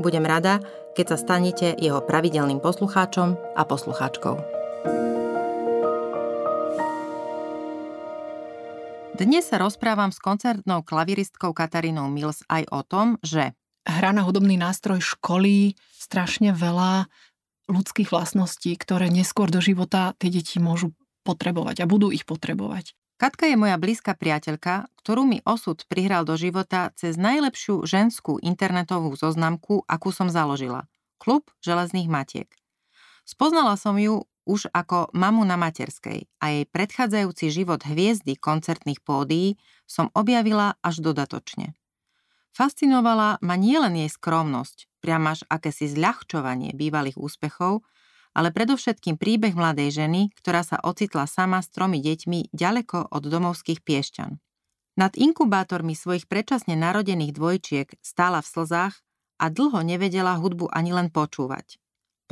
Budem rada, keď sa stanete jeho pravidelným poslucháčom a poslucháčkou. Dnes sa rozprávam s koncertnou klaviristkou Katarínou Mills aj o tom, že hra na hudobný nástroj školí strašne veľa ľudských vlastností, ktoré neskôr do života tie deti môžu potrebovať a budú ich potrebovať. Katka je moja blízka priateľka, ktorú mi osud prihral do života cez najlepšiu ženskú internetovú zoznamku, akú som založila. Klub železných matiek. Spoznala som ju už ako mamu na materskej a jej predchádzajúci život hviezdy koncertných pódií som objavila až dodatočne. Fascinovala ma nielen jej skromnosť, priam až akési zľahčovanie bývalých úspechov, ale predovšetkým príbeh mladej ženy, ktorá sa ocitla sama s tromi deťmi ďaleko od domovských piešťan. Nad inkubátormi svojich predčasne narodených dvojčiek stála v slzách a dlho nevedela hudbu ani len počúvať.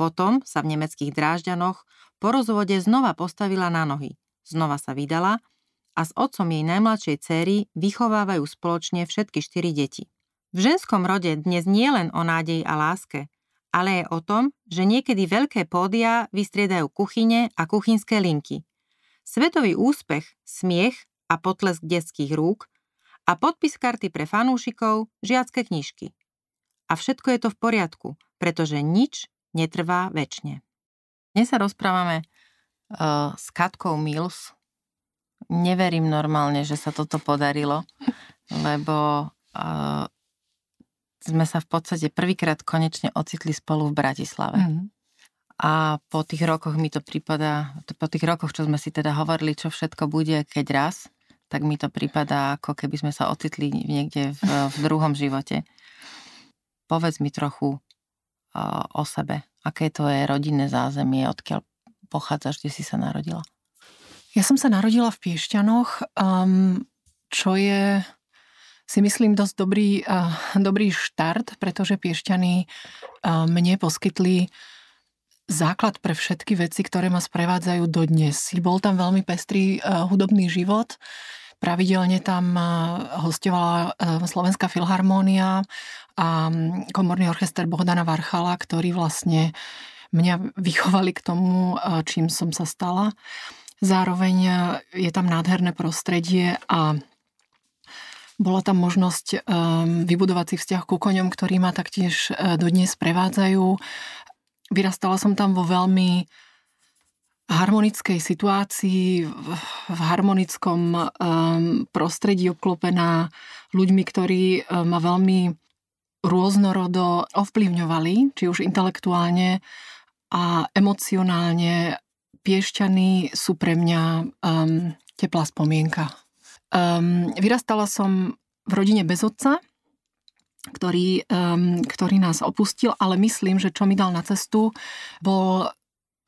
Potom sa v nemeckých drážďanoch po rozvode znova postavila na nohy, znova sa vydala a s otcom jej najmladšej céry vychovávajú spoločne všetky štyri deti. V ženskom rode dnes nie len o nádeji a láske, ale je o tom, že niekedy veľké pódia vystriedajú kuchyne a kuchynské linky. Svetový úspech, smiech a potlesk detských rúk a podpis karty pre fanúšikov, žiacké knižky. A všetko je to v poriadku, pretože nič netrvá väčšine. Dnes sa rozprávame uh, s Katkou Mills. Neverím normálne, že sa toto podarilo, lebo uh, sme sa v podstate prvýkrát konečne ocitli spolu v Bratislave. Mm. A po tých rokoch mi to prípada, po tých rokoch, čo sme si teda hovorili, čo všetko bude, keď raz, tak mi to prípada, ako keby sme sa ocitli niekde v, v druhom živote. Povedz mi trochu uh, o sebe. Aké to je rodinné zázemie, odkiaľ pochádzaš, kde si sa narodila? Ja som sa narodila v Piešťanoch, um, čo je si myslím dosť dobrý, dobrý štart, pretože Piešťany mne poskytli základ pre všetky veci, ktoré ma sprevádzajú dodnes. Bol tam veľmi pestrý hudobný život, pravidelne tam hostovala Slovenská filharmónia a komorný orchester Bohdana Varchala, ktorí vlastne mňa vychovali k tomu, čím som sa stala. Zároveň je tam nádherné prostredie a bola tam možnosť um, vybudovať si vzťah ku koňom, ktorí ma taktiež uh, dodnes prevádzajú. Vyrastala som tam vo veľmi harmonickej situácii, v harmonickom um, prostredí obklopená ľuďmi, ktorí um, ma veľmi rôznorodo ovplyvňovali, či už intelektuálne a emocionálne. Piešťany sú pre mňa um, teplá spomienka. Um, vyrastala som v rodine bez otca, ktorý, um, ktorý nás opustil, ale myslím, že čo mi dal na cestu, bol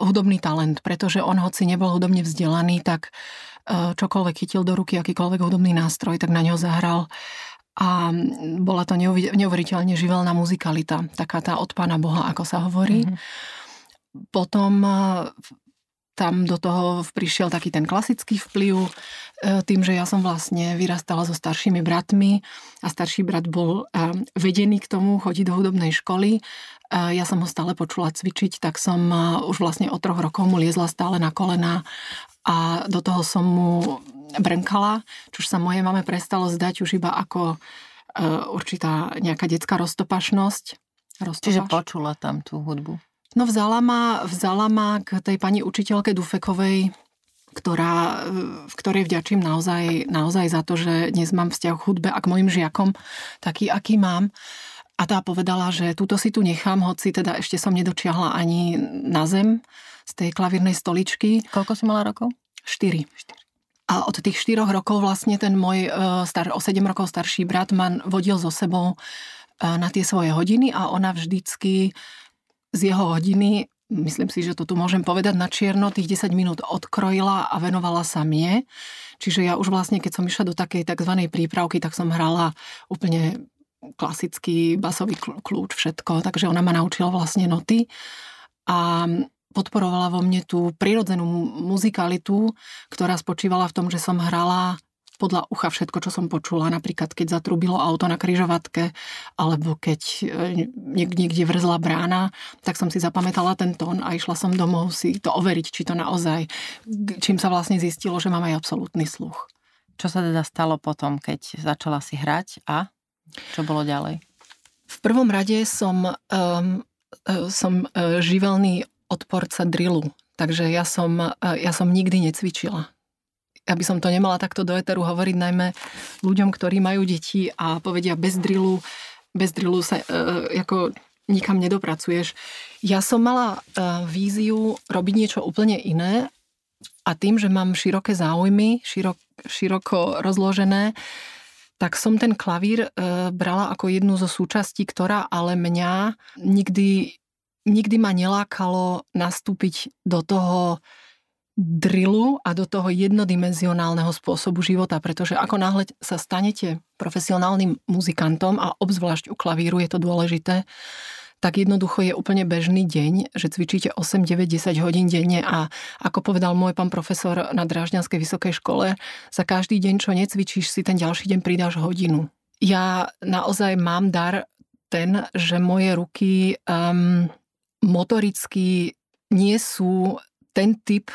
hudobný talent, pretože on hoci nebol hudobne vzdelaný, tak uh, čokoľvek chytil do ruky, akýkoľvek hudobný nástroj, tak na ňo zahral a bola to neuveriteľne živelná muzikalita, taká tá od Pána Boha, ako sa hovorí. Mm-hmm. Potom tam do toho prišiel taký ten klasický vplyv, e, tým, že ja som vlastne vyrastala so staršími bratmi a starší brat bol e, vedený k tomu chodiť do hudobnej školy. E, ja som ho stále počula cvičiť, tak som už vlastne od troch rokov mu liezla stále na kolena a do toho som mu brnkala, čož sa mojej mame prestalo zdať už iba ako určitá nejaká detská roztopašnosť. Roztopaš. Čiže počula tam tú hudbu. No vzala ma, vzala ma k tej pani učiteľke Dufekovej ktorá, v ktorej vďačím naozaj, naozaj za to, že dnes mám vzťah k hudbe a k mojim žiakom taký, aký mám. A tá povedala, že túto si tu nechám, hoci teda ešte som nedočiahla ani na zem z tej klavírnej stoličky. Koľko si mala rokov? 4. 4. A od tých 4 rokov vlastne ten môj e, star, o 7 rokov starší brat ma vodil so sebou e, na tie svoje hodiny a ona vždycky z jeho hodiny myslím si, že to tu môžem povedať na čierno, tých 10 minút odkrojila a venovala sa mne. Čiže ja už vlastne, keď som išla do takej tzv. prípravky, tak som hrala úplne klasický basový kľúč, všetko. Takže ona ma naučila vlastne noty a podporovala vo mne tú prirodzenú muzikalitu, ktorá spočívala v tom, že som hrala podľa ucha všetko, čo som počula. Napríklad, keď zatrubilo auto na kryžovatke, alebo keď e, niekde vrzla brána, tak som si zapamätala ten tón a išla som domov si to overiť, či to naozaj, čím sa vlastne zistilo, že mám aj absolútny sluch. Čo sa teda stalo potom, keď začala si hrať a čo bolo ďalej? V prvom rade som, um, som uh, živelný odporca drillu, takže ja som, uh, ja som nikdy necvičila aby som to nemala takto do eteru hovoriť najmä ľuďom, ktorí majú deti a povedia bez drillu, bez drillu sa e, ako nikam nedopracuješ. Ja som mala e, víziu robiť niečo úplne iné a tým, že mám široké záujmy, širok, široko rozložené, tak som ten klavír e, brala ako jednu zo súčastí, ktorá ale mňa nikdy, nikdy ma nelákalo nastúpiť do toho drillu a do toho jednodimenzionálneho spôsobu života, pretože ako náhle sa stanete profesionálnym muzikantom a obzvlášť u klavíru je to dôležité, tak jednoducho je úplne bežný deň, že cvičíte 8, 9, 10 hodín denne a ako povedal môj pán profesor na Drážďanskej vysokej škole, za každý deň, čo necvičíš, si ten ďalší deň pridáš hodinu. Ja naozaj mám dar ten, že moje ruky um, motoricky nie sú ten typ,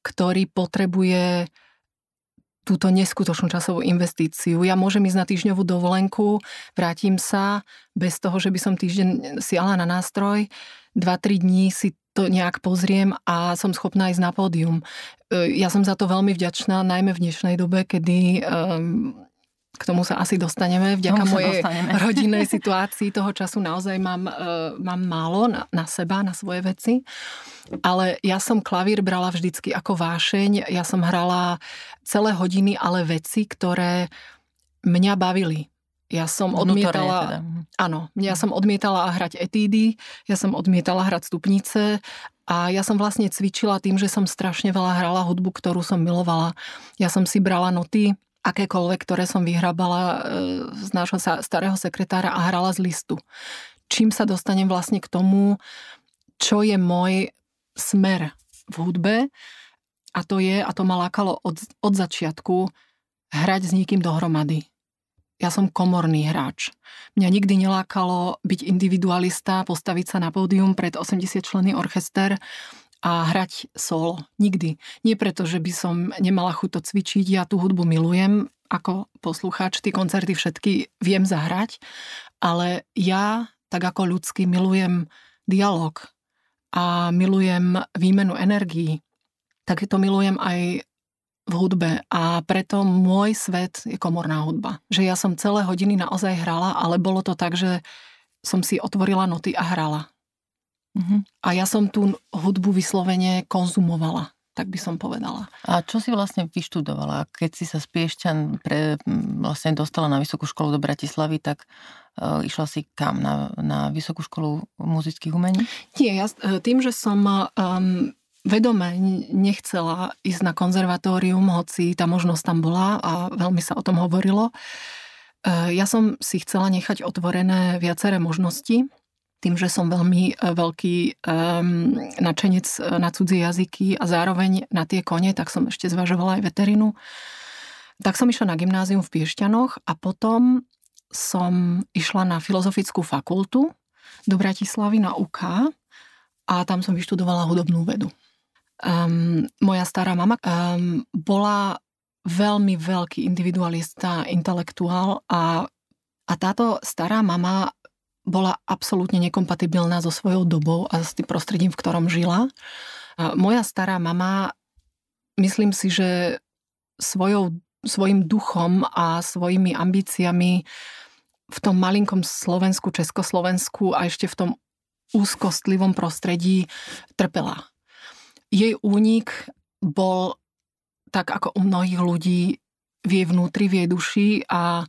ktorý potrebuje túto neskutočnú časovú investíciu. Ja môžem ísť na týždňovú dovolenku, vrátim sa bez toho, že by som týždeň siala na nástroj, 2-3 dní si to nejak pozriem a som schopná ísť na pódium. E, ja som za to veľmi vďačná, najmä v dnešnej dobe, kedy um, k tomu sa asi dostaneme. Vďaka mojej dostaneme. rodinnej situácii toho času naozaj mám, uh, mám málo na, na seba, na svoje veci. Ale ja som klavír brala vždycky ako vášeň. Ja som hrala celé hodiny, ale veci, ktoré mňa bavili. Ja som odmietala... Teda. Áno, ja som odmietala hrať etídy, ja som odmietala hrať stupnice a ja som vlastne cvičila tým, že som strašne veľa hrala hudbu, ktorú som milovala. Ja som si brala noty, akékoľvek, ktoré som vyhrabala e, z nášho starého sekretára a hrala z listu. Čím sa dostanem vlastne k tomu, čo je môj smer v hudbe a to je, a to ma lákalo od, od začiatku, hrať s niekým dohromady. Ja som komorný hráč. Mňa nikdy nelákalo byť individualista, postaviť sa na pódium pred 80 členy orchester a hrať solo. Nikdy. Nie preto, že by som nemala chuť to cvičiť, ja tú hudbu milujem ako poslucháč, tie koncerty všetky viem zahrať, ale ja, tak ako ľudský, milujem dialog a milujem výmenu energií, tak to milujem aj v hudbe a preto môj svet je komorná hudba. Že ja som celé hodiny naozaj hrala, ale bolo to tak, že som si otvorila noty a hrala. Uh-huh. A ja som tú hudbu vyslovene konzumovala, tak by som povedala. A čo si vlastne vyštudovala? Keď si sa z Piešťan pre, vlastne dostala na Vysokú školu do Bratislavy, tak uh, išla si kam? Na, na Vysokú školu muzických umení? Nie, ja e, tým, že som um, vedome nechcela ísť na konzervatórium, hoci tá možnosť tam bola a veľmi sa o tom hovorilo, uh, ja som si chcela nechať otvorené viaceré možnosti tým, že som veľmi e, veľký um, načenec e, na cudzie jazyky a zároveň na tie kone, tak som ešte zvažovala aj veterinu. Tak som išla na gymnázium v Piešťanoch a potom som išla na filozofickú fakultu do Bratislavy na UK a tam som vyštudovala hudobnú vedu. Um, moja stará mama um, bola veľmi veľký individualista, intelektuál a, a táto stará mama bola absolútne nekompatibilná so svojou dobou a s tým prostredím, v ktorom žila. Moja stará mama myslím si, že svojou, svojim duchom a svojimi ambíciami v tom malinkom Slovensku, Československu a ešte v tom úzkostlivom prostredí trpela. Jej únik bol tak ako u mnohých ľudí v jej vnútri, v jej duši a e,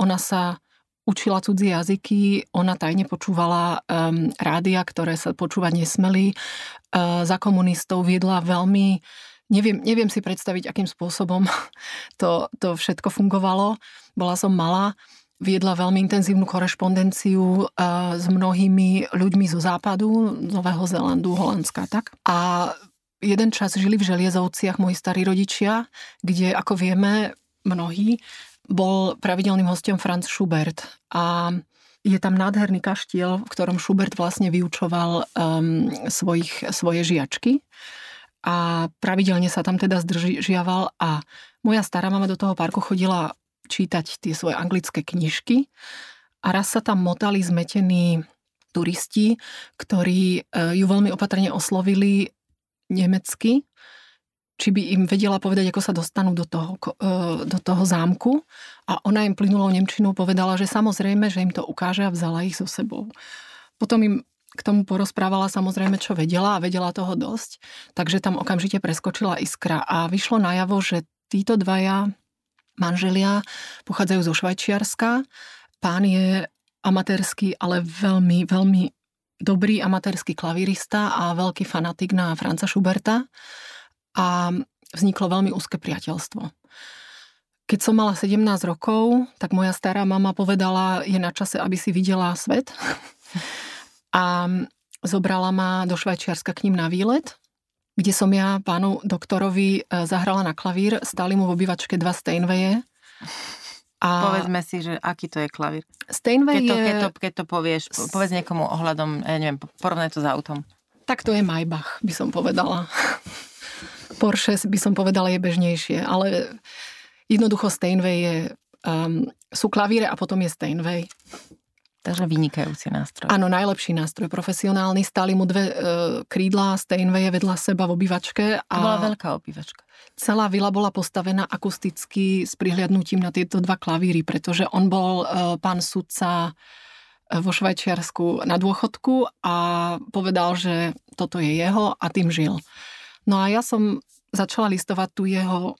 ona sa učila cudzie jazyky, ona tajne počúvala um, rádia, ktoré sa počúvať nesmeli. Uh, za komunistov viedla veľmi, neviem, neviem si predstaviť, akým spôsobom to, to všetko fungovalo. Bola som malá, viedla veľmi intenzívnu korešpondenciu uh, s mnohými ľuďmi zo západu, Nového Zélandu, Holandska, tak. A jeden čas žili v Želiezovciach moji starí rodičia, kde, ako vieme, mnohí, bol pravidelným hostom Franz Schubert. A je tam nádherný kaštiel, v ktorom Schubert vlastne vyučoval um, svojich, svoje žiačky. A pravidelne sa tam teda zdržiaval a moja stará mama do toho parku chodila čítať tie svoje anglické knižky a raz sa tam motali zmetení turisti, ktorí e, ju veľmi opatrne oslovili nemecky, či by im vedela povedať, ako sa dostanú do toho, e, do toho zámku. A ona im plynulou Nemčinou povedala, že samozrejme, že im to ukáže a vzala ich so sebou. Potom im k tomu porozprávala samozrejme, čo vedela a vedela toho dosť. Takže tam okamžite preskočila iskra a vyšlo najavo, že títo dvaja manželia pochádzajú zo Švajčiarska. Pán je amatérský, ale veľmi, veľmi dobrý amatérský klavírista a veľký fanatik na Franca Schuberta a vzniklo veľmi úzke priateľstvo. Keď som mala 17 rokov, tak moja stará mama povedala, je na čase, aby si videla svet. A zobrala ma do Švajčiarska k ním na výlet, kde som ja pánu doktorovi e, zahrala na klavír. Stali mu v obývačke dva Steinwaye. A... Povedzme si, že aký to je klavír. Steinway keď to, je... Keď to, keď to povieš, povedz niekomu ohľadom, ja neviem, porovnaj to s autom. Tak to je Maybach, by som povedala. Porsche by som povedala je bežnejšie, ale jednoducho Steinway je, um, sú klavíre a potom je Steinway. Takže vynikajúci nástroj. Áno, najlepší nástroj, profesionálny. Stáli mu dve e, krídla Steinway vedľa seba v obývačke. A to bola veľká obývačka. Celá vila bola postavená akusticky s prihliadnutím na tieto dva klavíry, pretože on bol e, pán sudca e, vo Švajčiarsku na dôchodku a povedal, že toto je jeho a tým žil. No a ja som začala listovať tú jeho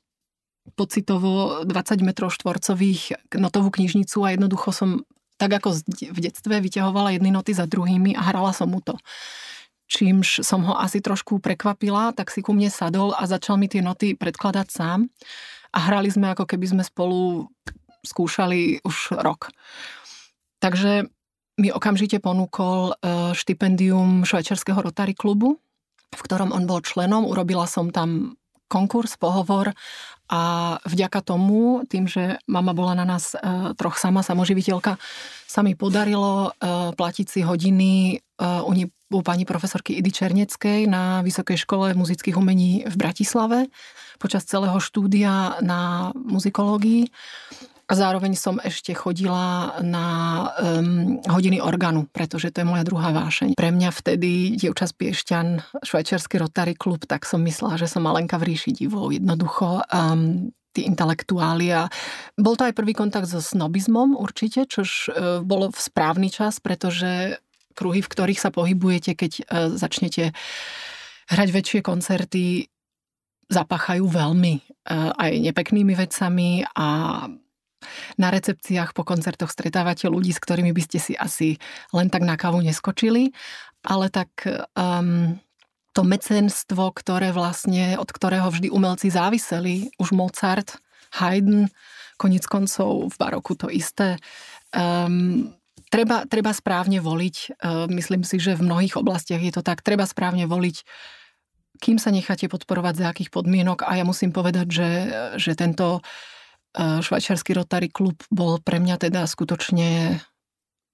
pocitovo 20 metrov štvorcových notovú knižnicu a jednoducho som tak ako v detstve vyťahovala jedny noty za druhými a hrala som mu to. Čímž som ho asi trošku prekvapila, tak si ku mne sadol a začal mi tie noty predkladať sám. A hrali sme ako keby sme spolu skúšali už rok. Takže mi okamžite ponúkol e, štipendium švajčiarského Rotary klubu v ktorom on bol členom. Urobila som tam konkurs, pohovor a vďaka tomu, tým, že mama bola na nás e, troch sama, samoživiteľka, sa mi podarilo e, platiť si hodiny e, u, ni, u pani profesorky Idy Černeckej na Vysokej škole muzických umení v Bratislave počas celého štúdia na muzikológii. A zároveň som ešte chodila na um, hodiny organu, pretože to je moja druhá vášeň. Pre mňa vtedy dievča z Piešťan, švajčiarsky Rotary klub, tak som myslela, že som malenka v ríši divov. Jednoducho um, tí intelektuáli a bol to aj prvý kontakt so snobizmom určite, čož uh, bolo v správny čas, pretože kruhy, v ktorých sa pohybujete, keď uh, začnete hrať väčšie koncerty, zapachajú veľmi uh, aj nepeknými vecami a na recepciách po koncertoch stretávate ľudí, s ktorými by ste si asi len tak na kávu neskočili, ale tak um, to mecenstvo, ktoré vlastne, od ktorého vždy umelci záviseli, už Mozart, Haydn, konec koncov v baroku to isté. Um, treba, treba správne voliť. Uh, myslím si, že v mnohých oblastiach je to tak. Treba správne voliť, kým sa necháte podporovať, za akých podmienok. A ja musím povedať, že, že tento švajčiarsky Rotary klub bol pre mňa teda skutočne,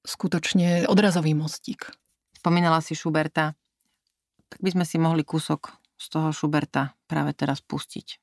skutočne odrazový mostík. Spomínala si Šuberta, tak by sme si mohli kúsok z toho Šuberta práve teraz pustiť.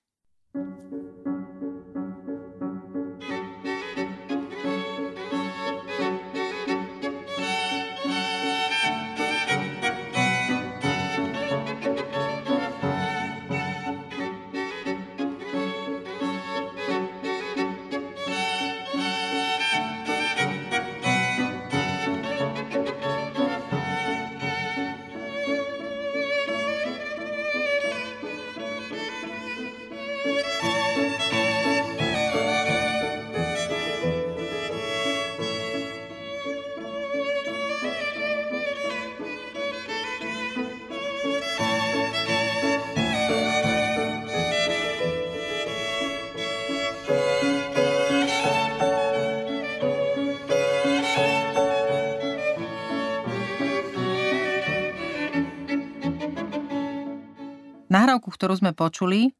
Nahrávku, ktorú sme počuli,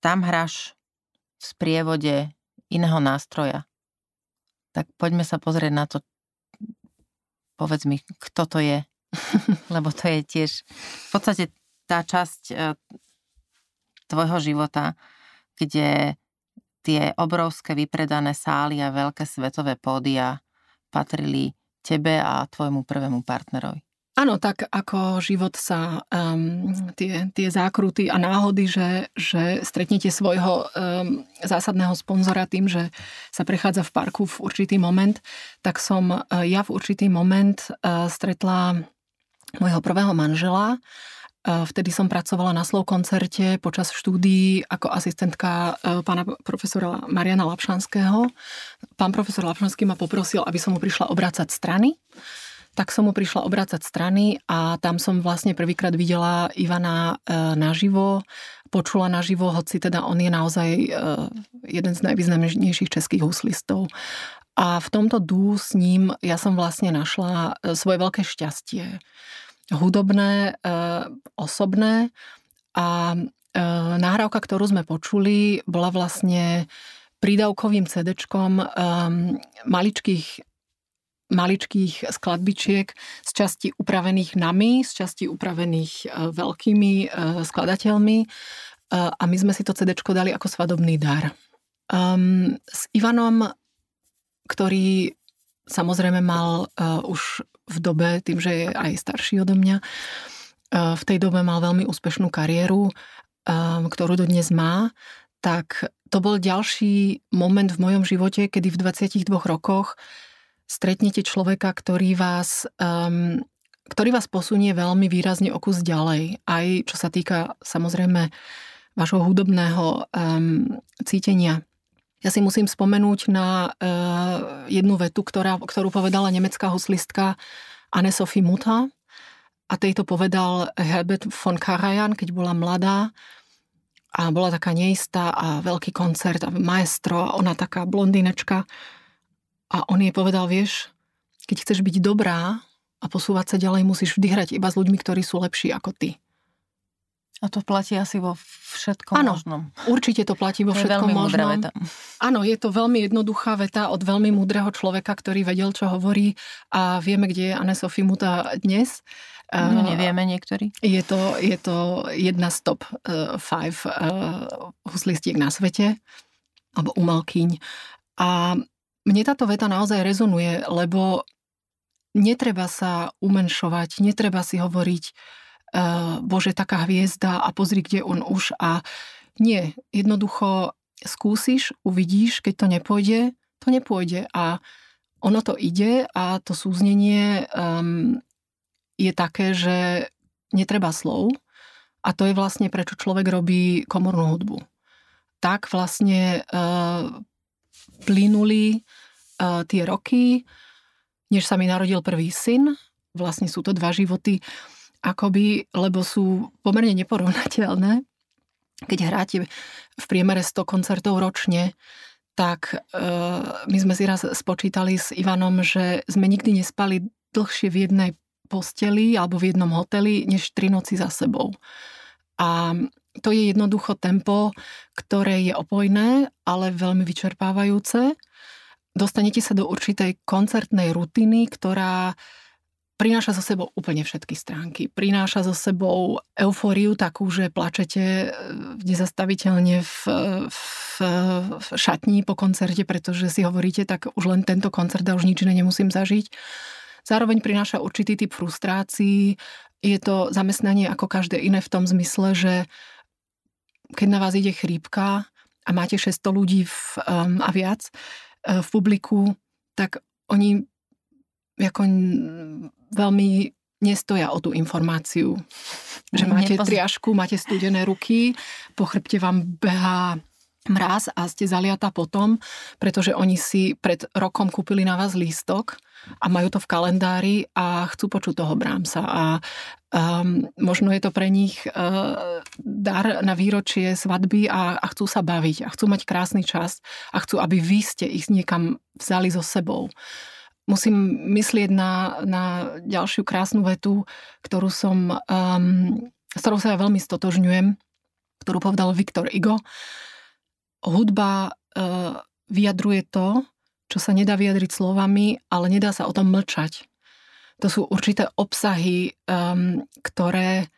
tam hráš v sprievode iného nástroja. Tak poďme sa pozrieť na to. Povedz mi, kto to je. Lebo to je tiež v podstate tá časť e, tvojho života, kde tie obrovské vypredané sály a veľké svetové pódia patrili tebe a tvojmu prvému partnerovi. Áno, tak ako život sa um, tie, tie zákruty a náhody, že, že stretnete svojho um, zásadného sponzora tým, že sa prechádza v parku v určitý moment, tak som uh, ja v určitý moment uh, stretla môjho prvého manžela. Uh, vtedy som pracovala na slov koncerte počas štúdií ako asistentka pána profesora Mariana Lapšanského. Pán profesor Lapšanský ma poprosil, aby som mu prišla obracať strany tak som mu prišla obrácať strany a tam som vlastne prvýkrát videla Ivana e, naživo, počula naživo, hoci teda on je naozaj e, jeden z najvýznamnejších českých huslistov. A v tomto dú s ním ja som vlastne našla e, svoje veľké šťastie. Hudobné, osobné a nahrávka, ktorú sme počuli, bola vlastne prídavkovým CD-čkom maličkých maličkých skladbičiek z časti upravených nami, z časti upravených e, veľkými e, skladateľmi e, a my sme si to CD dali ako svadobný dar. Um, s Ivanom, ktorý samozrejme mal uh, už v dobe, tým, že je aj starší odo mňa, uh, v tej dobe mal veľmi úspešnú kariéru, um, ktorú dodnes má, tak to bol ďalší moment v mojom živote, kedy v 22 rokoch stretnete človeka, ktorý vás, um, ktorý vás posunie veľmi výrazne o kus ďalej. Aj čo sa týka samozrejme vašho hudobného um, cítenia. Ja si musím spomenúť na uh, jednu vetu, ktorá, ktorú povedala nemecká huslistka Anne-Sophie Mutter. A tejto povedal Herbert von Karajan, keď bola mladá a bola taká neistá a veľký koncert a maestro a ona taká blondínečka a on jej povedal, vieš, keď chceš byť dobrá a posúvať sa ďalej, musíš vždy hrať iba s ľuďmi, ktorí sú lepší ako ty. A to platí asi vo všetkom ano, možnom. určite to platí vo všetkom je možnom. Veta. Áno, je to veľmi jednoduchá veta od veľmi múdreho človeka, ktorý vedel, čo hovorí a vieme, kde je Anne-Sophie Muta dnes. No, nevieme niektorí. Je to, je to jedna z top uh, five uh, huslistiek na svete, alebo umelkyň. A mne táto veta naozaj rezonuje, lebo netreba sa umenšovať, netreba si hovoriť, bože, taká hviezda a pozri, kde on už. A nie, jednoducho skúsiš, uvidíš, keď to nepôjde, to nepôjde. A ono to ide a to súznenie um, je také, že netreba slov a to je vlastne prečo človek robí komornú hudbu. Tak vlastne uh, plynuli uh, tie roky, než sa mi narodil prvý syn. Vlastne sú to dva životy, akoby, lebo sú pomerne neporovnateľné. Keď hráte v priemere 100 koncertov ročne, tak uh, my sme si raz spočítali s Ivanom, že sme nikdy nespali dlhšie v jednej posteli alebo v jednom hoteli, než tri noci za sebou. A to je jednoducho tempo, ktoré je opojné, ale veľmi vyčerpávajúce. Dostanete sa do určitej koncertnej rutiny, ktorá prináša so sebou úplne všetky stránky. Prináša so sebou eufóriu takú, že plačete e, nezastaviteľne v, v, v šatní po koncerte, pretože si hovoríte, tak už len tento koncert a už nič iné nemusím zažiť. Zároveň prináša určitý typ frustrácií. Je to zamestnanie ako každé iné v tom zmysle, že keď na vás ide chrípka a máte 600 ľudí v, um, a viac uh, v publiku, tak oni ako veľmi nestoja o tú informáciu. že máte triašku, máte studené ruky, po chrbte vám behá mraz a ste zaliata potom, pretože oni si pred rokom kúpili na vás lístok a majú to v kalendári a chcú počuť toho Brámsa a um, možno je to pre nich uh, dar na výročie svadby a, a chcú sa baviť a chcú mať krásny čas a chcú, aby vy ste ich niekam vzali so sebou. Musím myslieť na, na ďalšiu krásnu vetu, ktorú som, um, s ktorou sa ja veľmi stotožňujem, ktorú povedal Viktor Igo hudba uh, vyjadruje to, čo sa nedá vyjadriť slovami, ale nedá sa o tom mlčať. To sú určité obsahy, um, ktoré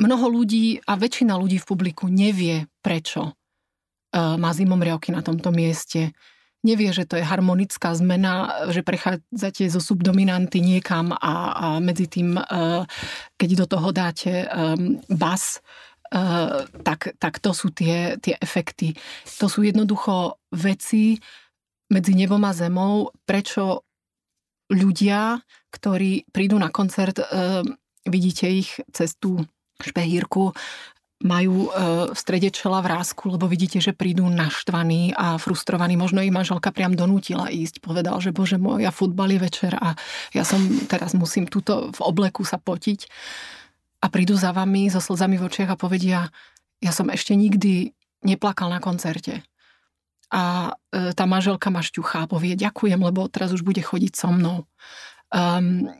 mnoho ľudí a väčšina ľudí v publiku nevie, prečo uh, má zimomriavky na tomto mieste. Nevie, že to je harmonická zmena, že prechádzate zo subdominanty niekam a, a medzi tým, uh, keď do toho dáte um, bas, tak, tak to sú tie, tie efekty. To sú jednoducho veci medzi nebom a zemou, prečo ľudia, ktorí prídu na koncert, uh, vidíte ich cez tú špehírku, majú uh, v strede čela vrázku, lebo vidíte, že prídu naštvaní a frustrovaní. Možno ich manželka priam donútila ísť. Povedal, že bože môj, ja futbal je večer a ja som teraz musím túto v obleku sa potiť a prídu za vami so slzami v očiach a povedia, ja som ešte nikdy neplakal na koncerte. A e, tá manželka ma šťuchá a povie, ďakujem, lebo teraz už bude chodiť so mnou. Um,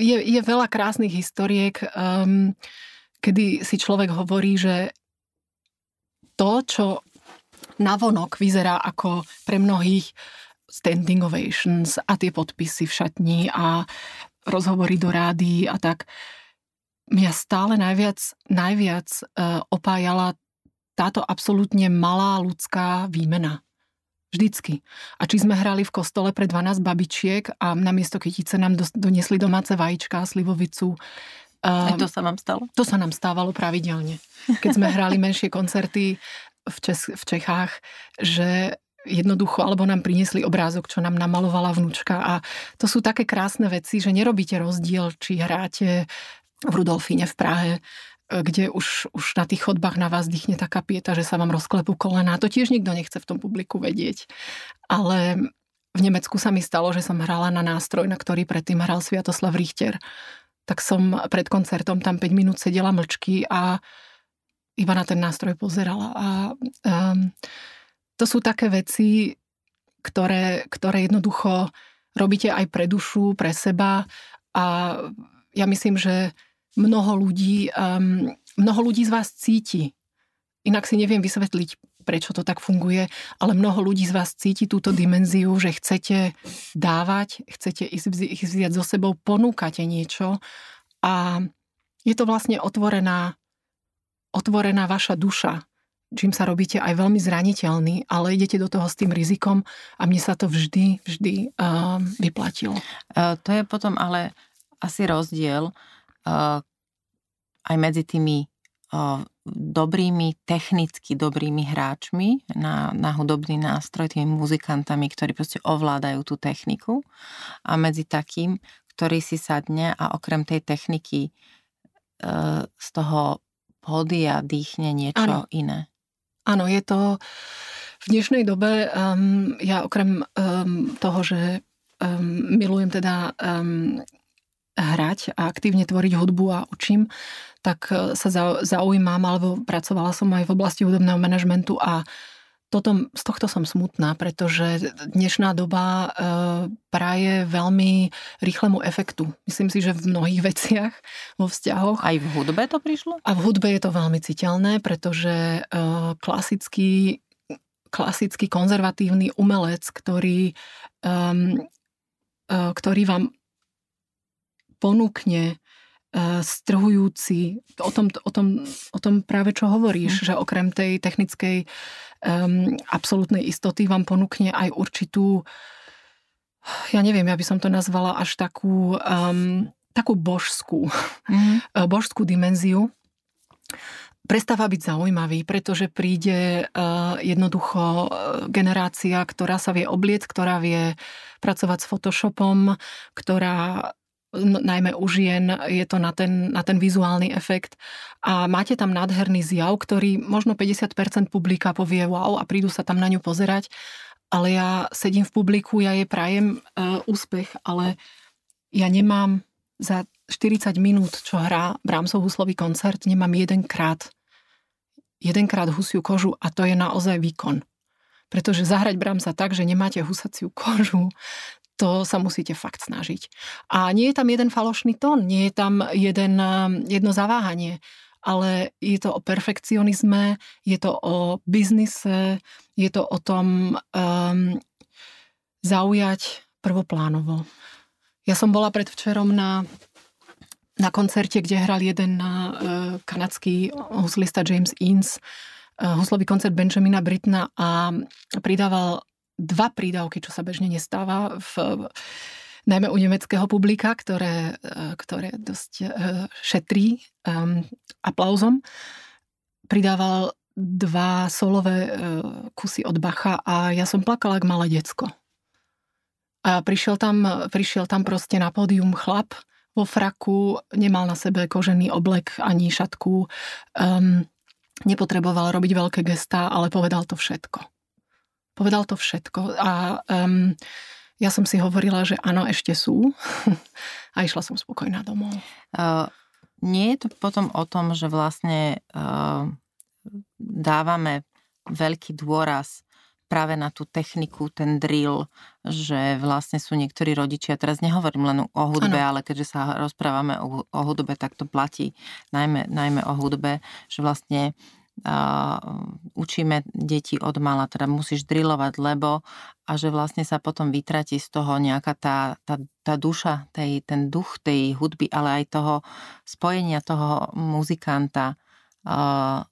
je, je veľa krásnych historiek, um, kedy si človek hovorí, že to, čo navonok vyzerá ako pre mnohých standing ovations a tie podpisy v šatni a rozhovory do rády a tak, mňa stále najviac, najviac uh, opájala táto absolútne malá ľudská výmena. Vždycky. A či sme hrali v kostole pre 12 babičiek a namiesto kytice nám doniesli domáce vajíčka, slivovicu. Um, to sa vám stalo? To sa nám stávalo pravidelne. Keď sme hrali menšie koncerty v, Čes- v Čechách, že jednoducho, alebo nám priniesli obrázok, čo nám namalovala vnúčka a to sú také krásne veci, že nerobíte rozdiel, či hráte v Rudolfíne v Prahe, e, kde už, už na tých chodbách na vás dýchne taká pieta, že sa vám rozklepú kolena. To tiež nikto nechce v tom publiku vedieť. Ale v Nemecku sa mi stalo, že som hrala na nástroj, na ktorý predtým hral Sviatoslav Richter. Tak som pred koncertom tam 5 minút sedela mlčky a iba na ten nástroj pozerala. A um, to sú také veci, ktoré, ktoré jednoducho robíte aj pre dušu, pre seba a ja myslím, že mnoho ľudí, um, mnoho ľudí z vás cíti. Inak si neviem vysvetliť, prečo to tak funguje, ale mnoho ľudí z vás cíti túto dimenziu, že chcete dávať, chcete ich, vziať so sebou, ponúkate niečo a je to vlastne otvorená, otvorená vaša duša, čím sa robíte aj veľmi zraniteľný, ale idete do toho s tým rizikom a mne sa to vždy, vždy uh, vyplatilo. Uh, to je potom ale asi rozdiel aj medzi tými uh, dobrými, technicky dobrými hráčmi na, na hudobný nástroj, tými muzikantami, ktorí proste ovládajú tú techniku a medzi takým, ktorý si sadne a okrem tej techniky uh, z toho pódia dýchne niečo ano. iné. Áno, je to v dnešnej dobe, um, ja okrem um, toho, že um, milujem teda um, hrať a aktívne tvoriť hudbu a učím, tak e, sa zaujímam, alebo pracovala som aj v oblasti hudobného manažmentu a toto, z tohto som smutná, pretože dnešná doba e, praje veľmi rýchlemu efektu. Myslím si, že v mnohých veciach, vo vzťahoch. Aj v hudbe to prišlo? A v hudbe je to veľmi citeľné, pretože e, klasický, klasický konzervatívny umelec, ktorý, e, ktorý vám ponúkne e, strhujúci, o tom, o, tom, o tom práve čo hovoríš, mm. že okrem tej technickej um, absolútnej istoty vám ponúkne aj určitú, ja neviem, ja by som to nazvala až takú, um, takú božskú, mm. božskú dimenziu. Prestáva byť zaujímavý, pretože príde uh, jednoducho generácia, ktorá sa vie obliec, ktorá vie pracovať s Photoshopom, ktorá najmä u žien, je to na ten, na ten vizuálny efekt. A máte tam nádherný zjav, ktorý možno 50% publika povie wow a prídu sa tam na ňu pozerať, ale ja sedím v publiku, ja jej prajem uh, úspech, ale ja nemám za 40 minút, čo hrá Brahmsov huslový koncert, nemám jedenkrát jedenkrát husiu kožu a to je naozaj výkon. Pretože zahrať Brahmsa tak, že nemáte husaciu kožu, to sa musíte fakt snažiť. A nie je tam jeden falošný tón, nie je tam jeden, um, jedno zaváhanie, ale je to o perfekcionizme, je to o biznise, je to o tom um, zaujať prvoplánovo. Ja som bola predvčerom na, na koncerte, kde hral jeden uh, kanadský huslista James Eanes, uh, huslový koncert Benjamina Britna a pridával dva prídavky, čo sa bežne nestáva v, najmä u nemeckého publika, ktoré, e, ktoré dosť e, šetrí um, aplauzom. Pridával dva solové uh, kusy od Bacha a ja som plakala ako malé decko. A prišiel tam, prišiel tam proste na pódium chlap vo fraku, nemal na sebe kožený oblek ani šatku, um, nepotreboval robiť veľké gestá, ale povedal to všetko. Povedal to všetko a um, ja som si hovorila, že áno, ešte sú a išla som spokojná domov. Uh, nie je to potom o tom, že vlastne uh, dávame veľký dôraz práve na tú techniku, ten drill, že vlastne sú niektorí rodičia, teraz nehovorím len o hudbe, ano. ale keďže sa rozprávame o, o hudbe, tak to platí najmä, najmä o hudbe, že vlastne učíme deti od mala, teda musíš drillovať, lebo a že vlastne sa potom vytratí z toho nejaká tá, tá, tá duša, tej, ten duch tej hudby, ale aj toho spojenia toho muzikanta uh,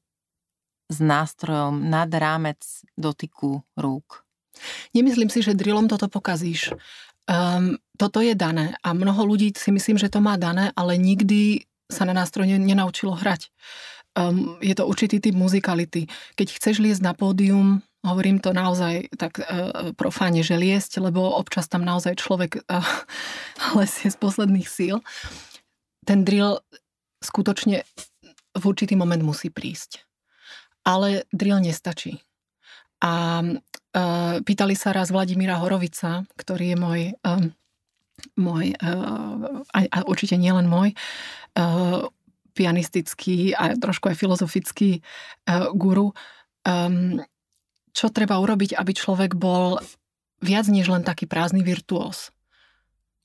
s nástrojom nad rámec dotyku rúk. Nemyslím si, že drillom toto pokazíš. Um, toto je dané a mnoho ľudí si myslím, že to má dané, ale nikdy sa na nástroj nenaučilo hrať um, je to určitý typ muzikality. Keď chceš liesť na pódium, hovorím to naozaj tak uh, profáne, že liesť, lebo občas tam naozaj človek uh, lesie z posledných síl. Ten drill skutočne v určitý moment musí prísť. Ale drill nestačí. A uh, pýtali sa raz Vladimíra Horovica, ktorý je môj, um, môj uh, a, a určite nielen môj, uh, pianistický a trošku aj filozofický uh, guru. Um, čo treba urobiť, aby človek bol viac než len taký prázdny virtuós?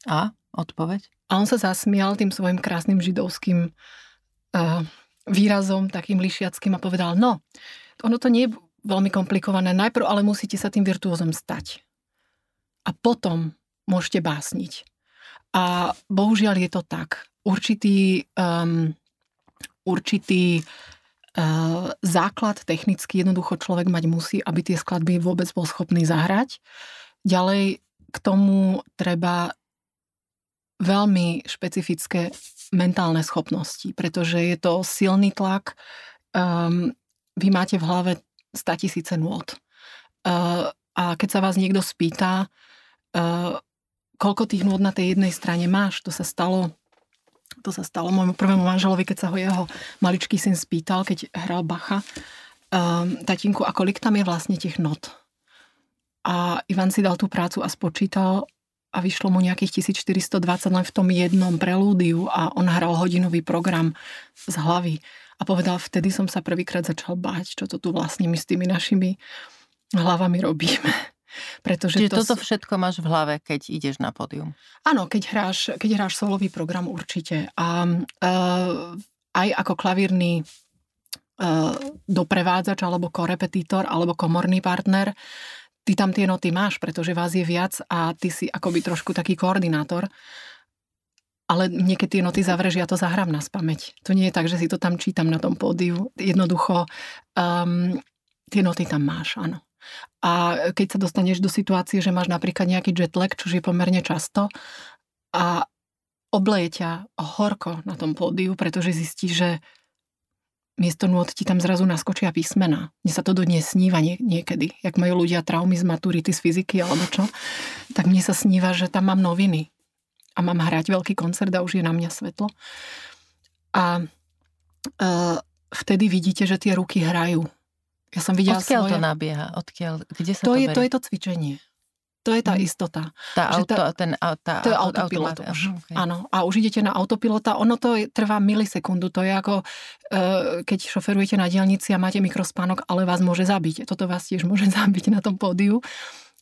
A? Odpoveď? A on sa zasmial tým svojim krásnym židovským uh, výrazom, takým lišiackým a povedal, no, ono to nie je veľmi komplikované, najprv ale musíte sa tým virtuózom stať. A potom môžete básniť. A bohužiaľ je to tak. Určitý um, určitý uh, základ technicky jednoducho človek mať musí, aby tie skladby vôbec bol schopný zahrať. Ďalej k tomu treba veľmi špecifické mentálne schopnosti, pretože je to silný tlak. Um, vy máte v hlave 100 tisíce nôd. Uh, a keď sa vás niekto spýta, uh, koľko tých nôd na tej jednej strane máš, to sa stalo to sa stalo môjmu prvému manželovi, keď sa ho jeho maličký syn spýtal, keď hral Bacha, um, tatinku, a kolik tam je vlastne tých not. A Ivan si dal tú prácu a spočítal a vyšlo mu nejakých 1420 len v tom jednom prelúdiu a on hral hodinový program z hlavy. A povedal, vtedy som sa prvýkrát začal báť, čo to tu vlastne my s tými našimi hlavami robíme. Pretože Čiže to toto všetko máš v hlave, keď ideš na pódium? Áno, keď hráš, keď hráš solový program určite. A uh, aj ako klavírny uh, doprevádzač, alebo korepetítor, alebo komorný partner, ty tam tie noty máš, pretože vás je viac a ty si akoby trošku taký koordinátor. Ale niekedy tie noty zavrieš, ja to zahrám na spameť. To nie je tak, že si to tam čítam na tom pódiu. Jednoducho um, tie noty tam máš, áno. A keď sa dostaneš do situácie, že máš napríklad nejaký jetlag, čo je pomerne často, a obleje ťa horko na tom pódiu, pretože zistíš, že miesto nôd ti tam zrazu naskočia písmena. Mne sa to dodnes sníva nie, niekedy, jak majú ľudia traumy z maturity z fyziky alebo čo, tak mne sa sníva, že tam mám noviny. a mám hrať veľký koncert a už je na mňa svetlo. A uh, vtedy vidíte, že tie ruky hrajú. Ja som videla Odkiaľ svoje... to nabieha? Odkiaľ? Kde sa to, to, je, berie? to je to cvičenie. To je tá istota. Tá že auto, ten, a- tá, To je auto- autopilot automat. už. Okay. Áno. A už idete na autopilota. Ono to je, trvá milisekundu. To je ako, e, keď šoferujete na dielnici a máte mikrospánok, ale vás môže zabiť. Toto vás tiež môže zabiť na tom pódiu.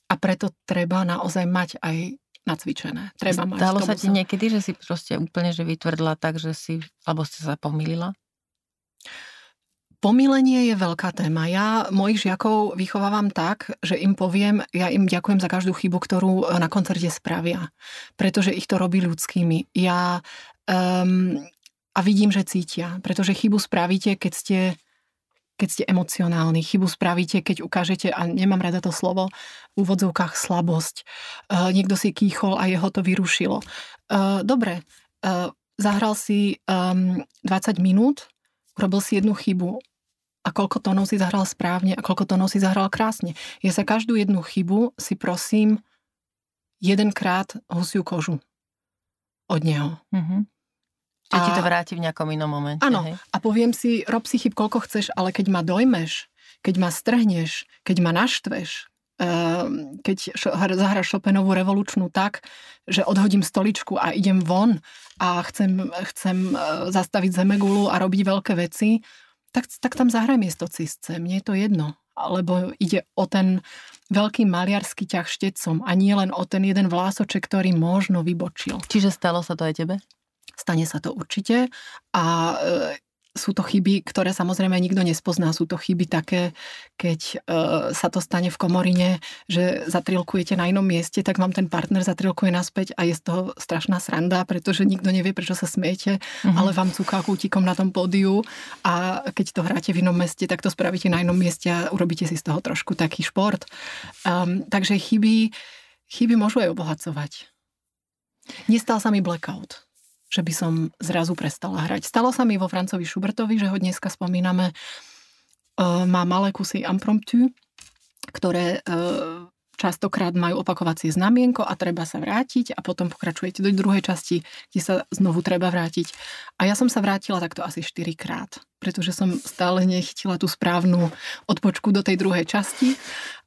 A preto treba naozaj mať aj nacvičené. Treba mať. Stalo tomu sa ti niekedy, že si proste úplne že vytvrdla tak, že si, alebo si sa pomýlila? Pomilenie je veľká téma. Ja mojich žiakov vychovávam tak, že im poviem, ja im ďakujem za každú chybu, ktorú na koncerte spravia. Pretože ich to robí ľudskými. Ja um, a vidím, že cítia. Pretože chybu spravíte, keď ste keď ste emocionálni, chybu spravíte, keď ukážete, a nemám rada to slovo, v úvodzovkách slabosť. Uh, niekto si kýchol a jeho to vyrušilo. Uh, dobre, uh, zahral si um, 20 minút, urobil si jednu chybu a koľko tónov si zahral správne a koľko tónov si zahral krásne. Ja za každú jednu chybu si prosím jedenkrát husiu kožu od neho. Mhm. Že ti A- to vráti v nejakom inom momente. Áno, hej? a poviem si, rob si chyb koľko chceš, ale keď ma dojmeš, keď ma strhneš, keď ma naštveš, ehm, keď zahraš Chopinovú revolučnú tak, že odhodím stoličku a idem von a chcem, chcem e, zastaviť zemegulu a robiť veľké veci, tak, tak tam zahraj miesto cisce. Mne je to jedno. Lebo ide o ten veľký maliarský ťah štecom a nie len o ten jeden vlásoček, ktorý možno vybočil. Čiže stalo sa to aj tebe? Stane sa to určite a e, sú to chyby, ktoré samozrejme nikto nespozná. Sú to chyby také, keď e, sa to stane v komorine, že zatrilkujete na inom mieste, tak vám ten partner zatrilkuje naspäť a je z toho strašná sranda, pretože nikto nevie, prečo sa smiete, Mhm. ale vám cuká kútikom na tom pódiu a keď to hráte v inom meste, tak to spravíte na inom mieste a urobíte si z toho trošku taký šport. Um, takže chyby, chyby môžu aj obohacovať. Nestal sa mi blackout že by som zrazu prestala hrať. Stalo sa mi vo Francovi Schubertovi, že ho dneska spomíname. E, má malé kusy impromptu, ktoré e, častokrát majú opakovacie znamienko a treba sa vrátiť a potom pokračujete do druhej časti, kde sa znovu treba vrátiť. A ja som sa vrátila takto asi 4 krát, pretože som stále nechytila tú správnu odpočku do tej druhej časti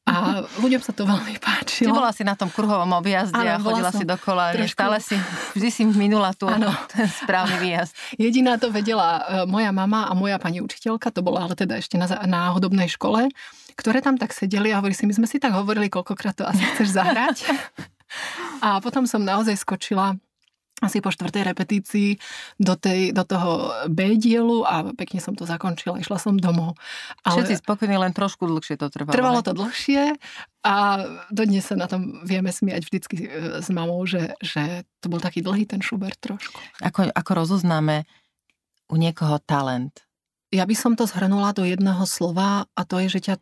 a ľuďom sa to veľmi Ty páčilo. bola si na tom kruhovom objazde Áno, a chodila si dokola. trošku- Stále si, vždy si minula tu Áno. ten správny výjazd. Jediná to vedela e, moja mama a moja pani učiteľka, to bola ale teda ešte na, na hudobnej škole, ktoré tam tak sedeli a hovorili si, my sme si tak hovorili, koľkokrát to asi chceš zahrať. A potom som naozaj skočila asi po štvrtej repetícii do, tej, do toho B dielu a pekne som to zakončila, išla som domov. Všetci spokojní, len trošku dlhšie to trvalo. Trvalo to dlhšie a dodnes sa na tom vieme smiať vždycky e, s mamou, že, že to bol taký dlhý ten Schubert trošku. Ako, ako rozoznáme u niekoho talent? Ja by som to zhrnula do jedného slova a to je, že ťa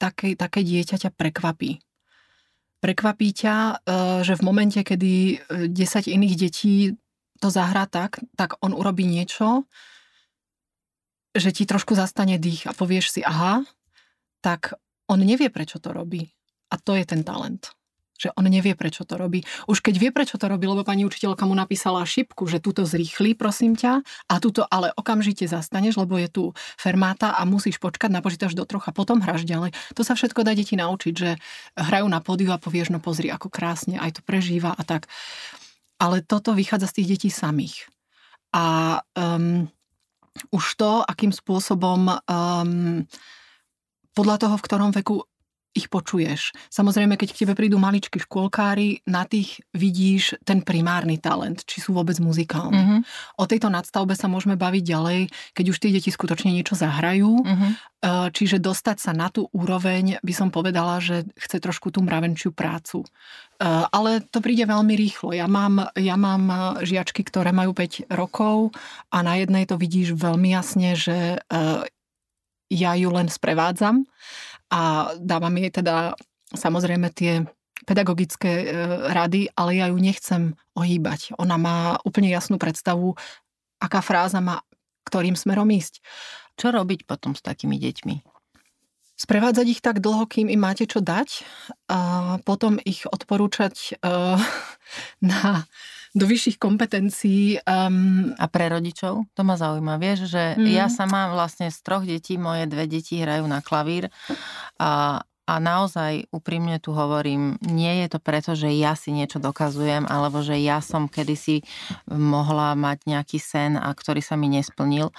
také, také dieťa ťa prekvapí. Prekvapí ťa, e, že v momente, kedy e, 10 iných detí to zahrá tak, tak on urobí niečo, že ti trošku zastane dých a povieš si, aha, tak on nevie, prečo to robí. A to je ten talent. Že on nevie, prečo to robí. Už keď vie, prečo to robí, lebo pani učiteľka mu napísala šipku, že túto zrýchli, prosím ťa, a túto ale okamžite zastaneš, lebo je tu fermáta a musíš počkať, napočítaš do troch a potom hráš ďalej. To sa všetko dá deti naučiť, že hrajú na pódiu a povieš, no pozri, ako krásne, aj to prežíva a tak. Ale toto vychádza z tých detí samých. A um, už to, akým spôsobom um, podľa toho, v ktorom veku ich počuješ. Samozrejme, keď k tebe prídu maličky škôlkári, na tých vidíš ten primárny talent, či sú vôbec muzikálni. Mhm, O tejto nadstavbe sa môžeme baviť ďalej, keď už tie deti skutočne niečo zahrajú. mhm. E, Čiže dostať sa na tú úroveň, by som povedala, že chce trošku tú mravenčiu prácu. E, Ale to príde veľmi rýchlo. Ja mám, ja mám žiačky, ktoré majú 5 rokov a na jednej to vidíš veľmi jasne, že e, ja ju len sprevádzam a dávam jej teda samozrejme tie pedagogické e, rady, ale ja ju nechcem ohýbať. Ona má úplne jasnú predstavu, aká fráza má ktorým smerom ísť. Čo robiť potom s takými deťmi? Sprevádzať ich tak dlho, kým im máte čo dať a potom ich odporúčať eh, na do vyšších kompetencií. Um... A pre rodičov? To ma zaujíma. Vieš, že mm. ja sama vlastne z troch detí, moje dve deti hrajú na klavír a, a naozaj úprimne tu hovorím, nie je to preto, že ja si niečo dokazujem, alebo že ja som kedysi mohla mať nejaký sen, a ktorý sa mi nesplnil.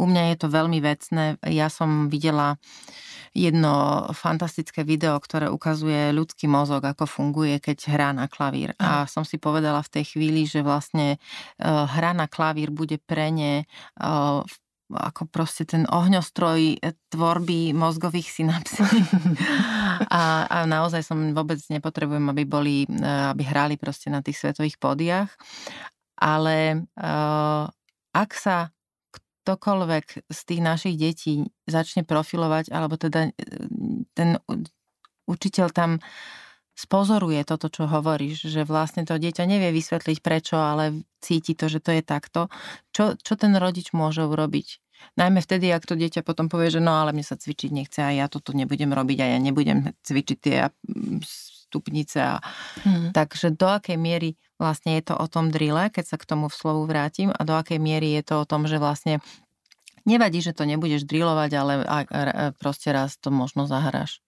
U mňa je to veľmi vecné. Ja som videla jedno fantastické video, ktoré ukazuje ľudský mozog, ako funguje, keď hrá na klavír. A som si povedala v tej chvíli, že vlastne e, hra na klavír bude pre ne v e, ako proste ten ohňostroj e, tvorby mozgových synapsí. a, a naozaj som vôbec nepotrebujem, aby boli, e, aby hrali proste na tých svetových pódiach. Ale uh, ak sa ktokoľvek z tých našich detí začne profilovať, alebo teda ten učiteľ tam spozoruje toto, čo hovoríš, že vlastne to dieťa nevie vysvetliť prečo, ale cíti to, že to je takto. Čo, čo ten rodič môže urobiť? Najmä vtedy, ak to dieťa potom povie, že no ale mne sa cvičiť nechce a ja toto nebudem robiť a ja nebudem cvičiť tie mm, stupnice. A... Hmm. Takže do akej miery vlastne je to o tom drille, keď sa k tomu v slovu vrátim a do akej miery je to o tom, že vlastne nevadí, že to nebudeš drillovať, ale proste raz to možno zahráš.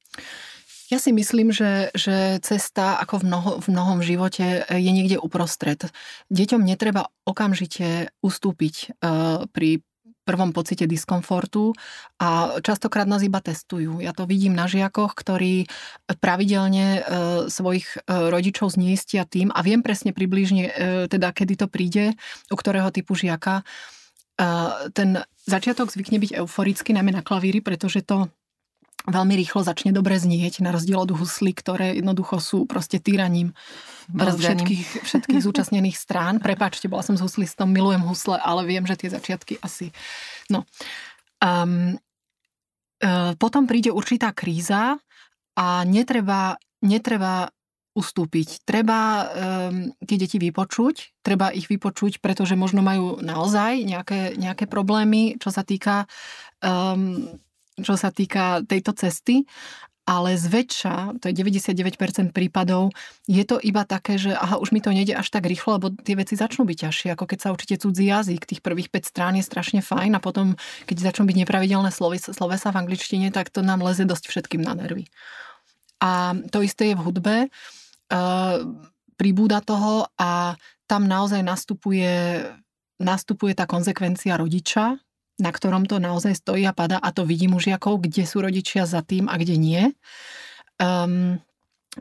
Ja si myslím, že, že cesta ako v, mnoho, v mnohom živote je niekde uprostred. Deťom netreba okamžite ustúpiť uh, pri prvom pocite diskomfortu a častokrát nás iba testujú. Ja to vidím na žiakoch, ktorí pravidelne uh, svojich uh, rodičov zniestia tým a viem presne približne, uh, teda kedy to príde, u ktorého typu žiaka. Ten začiatok zvykne byť euforický, najmä na klavíri, pretože to veľmi rýchlo začne dobre znieť, na rozdiel od husly, ktoré jednoducho sú proste týraním všetkých, všetkých zúčastnených strán. Prepačte, bola som s huslistom, milujem husle, ale viem, že tie začiatky asi... No. Um, potom príde určitá kríza a netreba, netreba ustúpiť. Treba um, tie deti vypočuť, treba ich vypočuť, pretože možno majú naozaj nejaké, nejaké problémy, čo sa týka um, čo sa týka tejto cesty, ale zväčša, to je 99% prípadov, je to iba také, že aha, už mi to nejde až tak rýchlo, lebo tie veci začnú byť ťažšie, ako keď sa učíte cudzí jazyk. Tých prvých 5 strán je strašne fajn a potom, keď začnú byť nepravidelné slovesa v angličtine, tak to nám leze dosť všetkým na nervy. A to isté je v hudbe. Uh, pribúda toho a tam naozaj nastupuje, nastupuje tá konsekvencia rodiča, na ktorom to naozaj stojí a pada a to vidím u žiakov, kde sú rodičia za tým a kde nie. Um,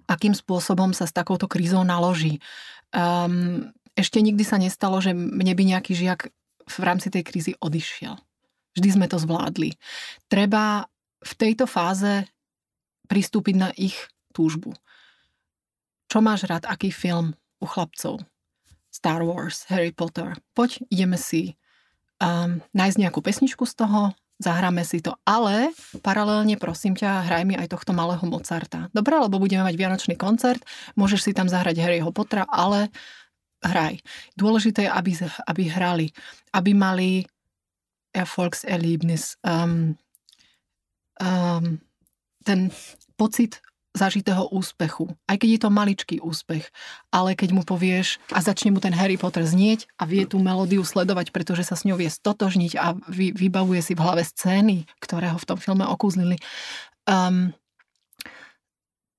akým spôsobom sa s takouto krízou naloží. Um, ešte nikdy sa nestalo, že mne by nejaký žiak v rámci tej krízy odišiel. Vždy sme to zvládli. Treba v tejto fáze pristúpiť na ich túžbu. Čo máš rád, aký film u chlapcov? Star Wars, Harry Potter. Poď, ideme si um, nájsť nejakú pesničku z toho, zahráme si to, ale paralelne prosím ťa, hraj mi aj tohto malého Mozarta. Dobre, lebo budeme mať vianočný koncert, môžeš si tam zahrať Harryho Pottera, ale hraj. Dôležité je, aby, aby hrali, aby mali Erfolgserlebnis, um, um, ten pocit zažitého úspechu. Aj keď je to maličký úspech. Ale keď mu povieš a začne mu ten Harry Potter znieť a vie tú melódiu sledovať, pretože sa s ňou vie stotožniť a vy, vybavuje si v hlave scény, ktoré ho v tom filme okúzlili. Um,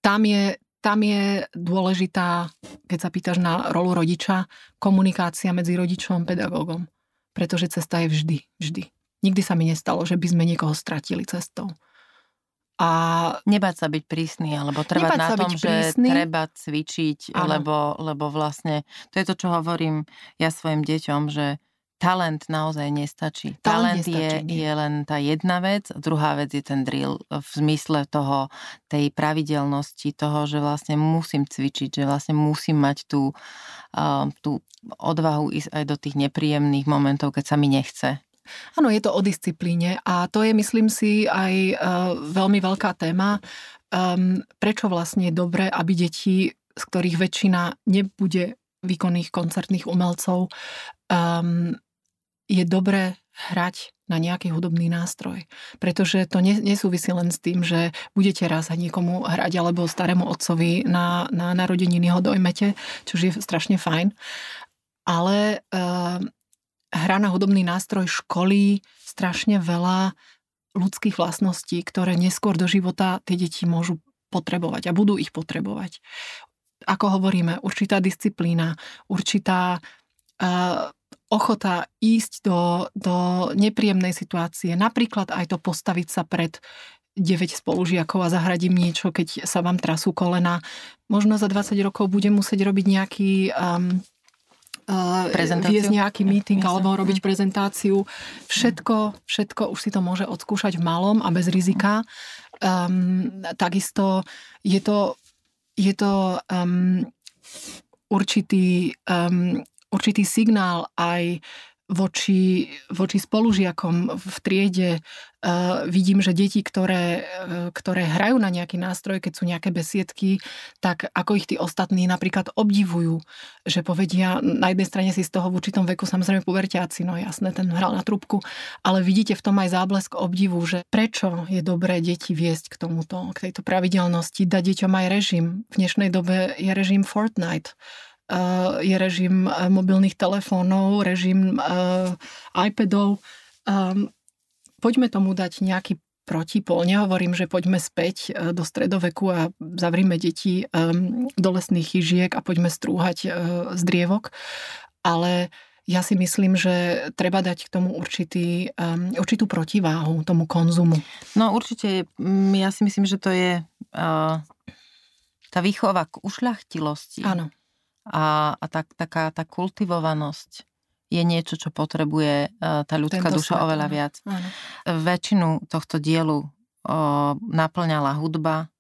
tam je, tam je dôležitá, keď sa pýtaš na rolu rodiča, komunikácia medzi rodičom a pedagógom. Pretože cesta je vždy, vždy. Nikdy sa mi nestalo, že by sme niekoho stratili cestou. A nebať sa byť prísny, alebo trvať na tom, že prísny. treba cvičiť, lebo, lebo vlastne to je to, čo hovorím ja svojim deťom, že talent naozaj nestačí. Talent, talent nestačí, je, je len tá jedna vec, druhá vec je ten drill v zmysle toho, tej pravidelnosti, toho, že vlastne musím cvičiť, že vlastne musím mať tú, uh, tú odvahu ísť aj do tých nepríjemných momentov, keď sa mi nechce. Áno, je to o disciplíne a to je, myslím si, aj uh, veľmi veľká téma. Um, prečo vlastne je dobré, aby deti, z ktorých väčšina nebude výkonných koncertných umelcov, um, je dobré hrať na nejaký hudobný nástroj. Pretože to nesúvisí len s tým, že budete raz niekomu hrať alebo starému otcovi na, na narodeniny ho dojmete, čo je strašne fajn. Ale uh, hra na hudobný nástroj školí strašne veľa ľudských vlastností, ktoré neskôr do života tie deti môžu potrebovať a budú ich potrebovať. Ako hovoríme, určitá disciplína, určitá uh, ochota ísť do, do nepríjemnej situácie, napríklad aj to postaviť sa pred 9 spolužiakov a zahradím niečo, keď sa vám trasú kolena. Možno za 20 rokov budem musieť robiť nejaký um, viesť nejaký meeting alebo robiť prezentáciu. Všetko, všetko už si to môže odskúšať v malom a bez rizika. Um, takisto je to, je to um, určitý um, určitý signál aj voči, voči spolužiakom v triede. Uh, vidím, že deti, ktoré, uh, ktoré hrajú na nejaký nástroj, keď sú nejaké besiedky, tak ako ich tí ostatní napríklad obdivujú, že povedia, na jednej strane si z toho v určitom veku, samozrejme puberťáci, no jasné, ten hral na trúbku, ale vidíte v tom aj záblesk obdivu, že prečo je dobré deti viesť k tomuto, k tejto pravidelnosti, dať deťom aj režim. V dnešnej dobe je režim Fortnite je režim eh, mobilných telefónov, režim eh, iPadov. Ehm, poďme tomu dať nejaký protipol. Nehovorím, že poďme späť do stredoveku a zavrime deti ehm, do lesných chyžiek a poďme strúhať z drievok, ale ja si myslím, že treba dať k tomu určitý, um, určitú protiváhu tomu konzumu. No určite, mm, ja si myslím, že to je uh, tá výchova k ušľachtilosti. Áno a, a tak, taká tá kultivovanosť je niečo, čo potrebuje e, tá ľudská Tento duša svet, oveľa viac. Áno. Väčšinu tohto dielu o, naplňala hudba,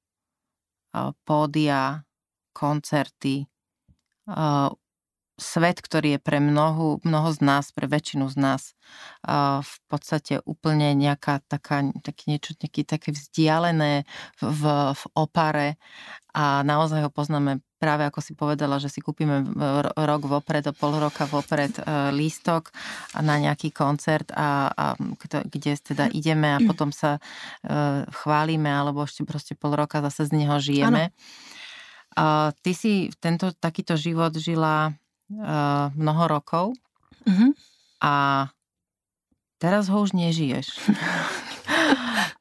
o, pódia, koncerty, o, svet, ktorý je pre mnohu, mnoho z nás, pre väčšinu z nás v podstate úplne nejaká taká, taký niečo nejaký, také vzdialené v, v opare a naozaj ho poznáme práve ako si povedala, že si kúpime rok vopred, o pol roka vopred e, lístok na nejaký koncert, a, a kde teda ideme a potom sa e, chválime alebo ešte proste pol roka zase z neho žijeme. A ty si tento takýto život žila uh, mnoho rokov mm-hmm. a teraz ho už nežiješ.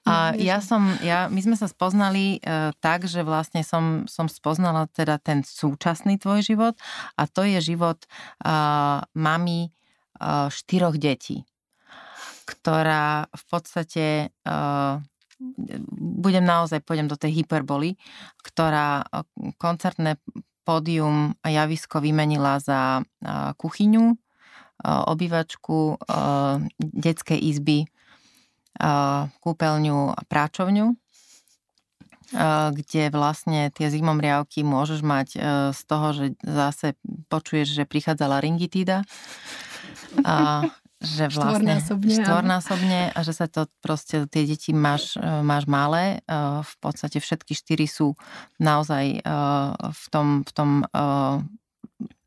A ja som, ja, my sme sa spoznali uh, tak, že vlastne som, som spoznala teda ten súčasný tvoj život a to je život uh, mami uh, štyroch detí, ktorá v podstate uh, budem naozaj, pôjdem do tej hyperboly, ktorá koncertné pódium a javisko vymenila za kuchyňu, obývačku, detskej izby, kúpeľňu a práčovňu, kde vlastne tie zimomriavky môžeš mať z toho, že zase počuješ, že prichádza laryngitída že vlastne štvornásobne, štvornásobne a že sa to proste, tie deti máš, e, máš malé, e, v podstate všetky štyri sú naozaj e, v tom, v tom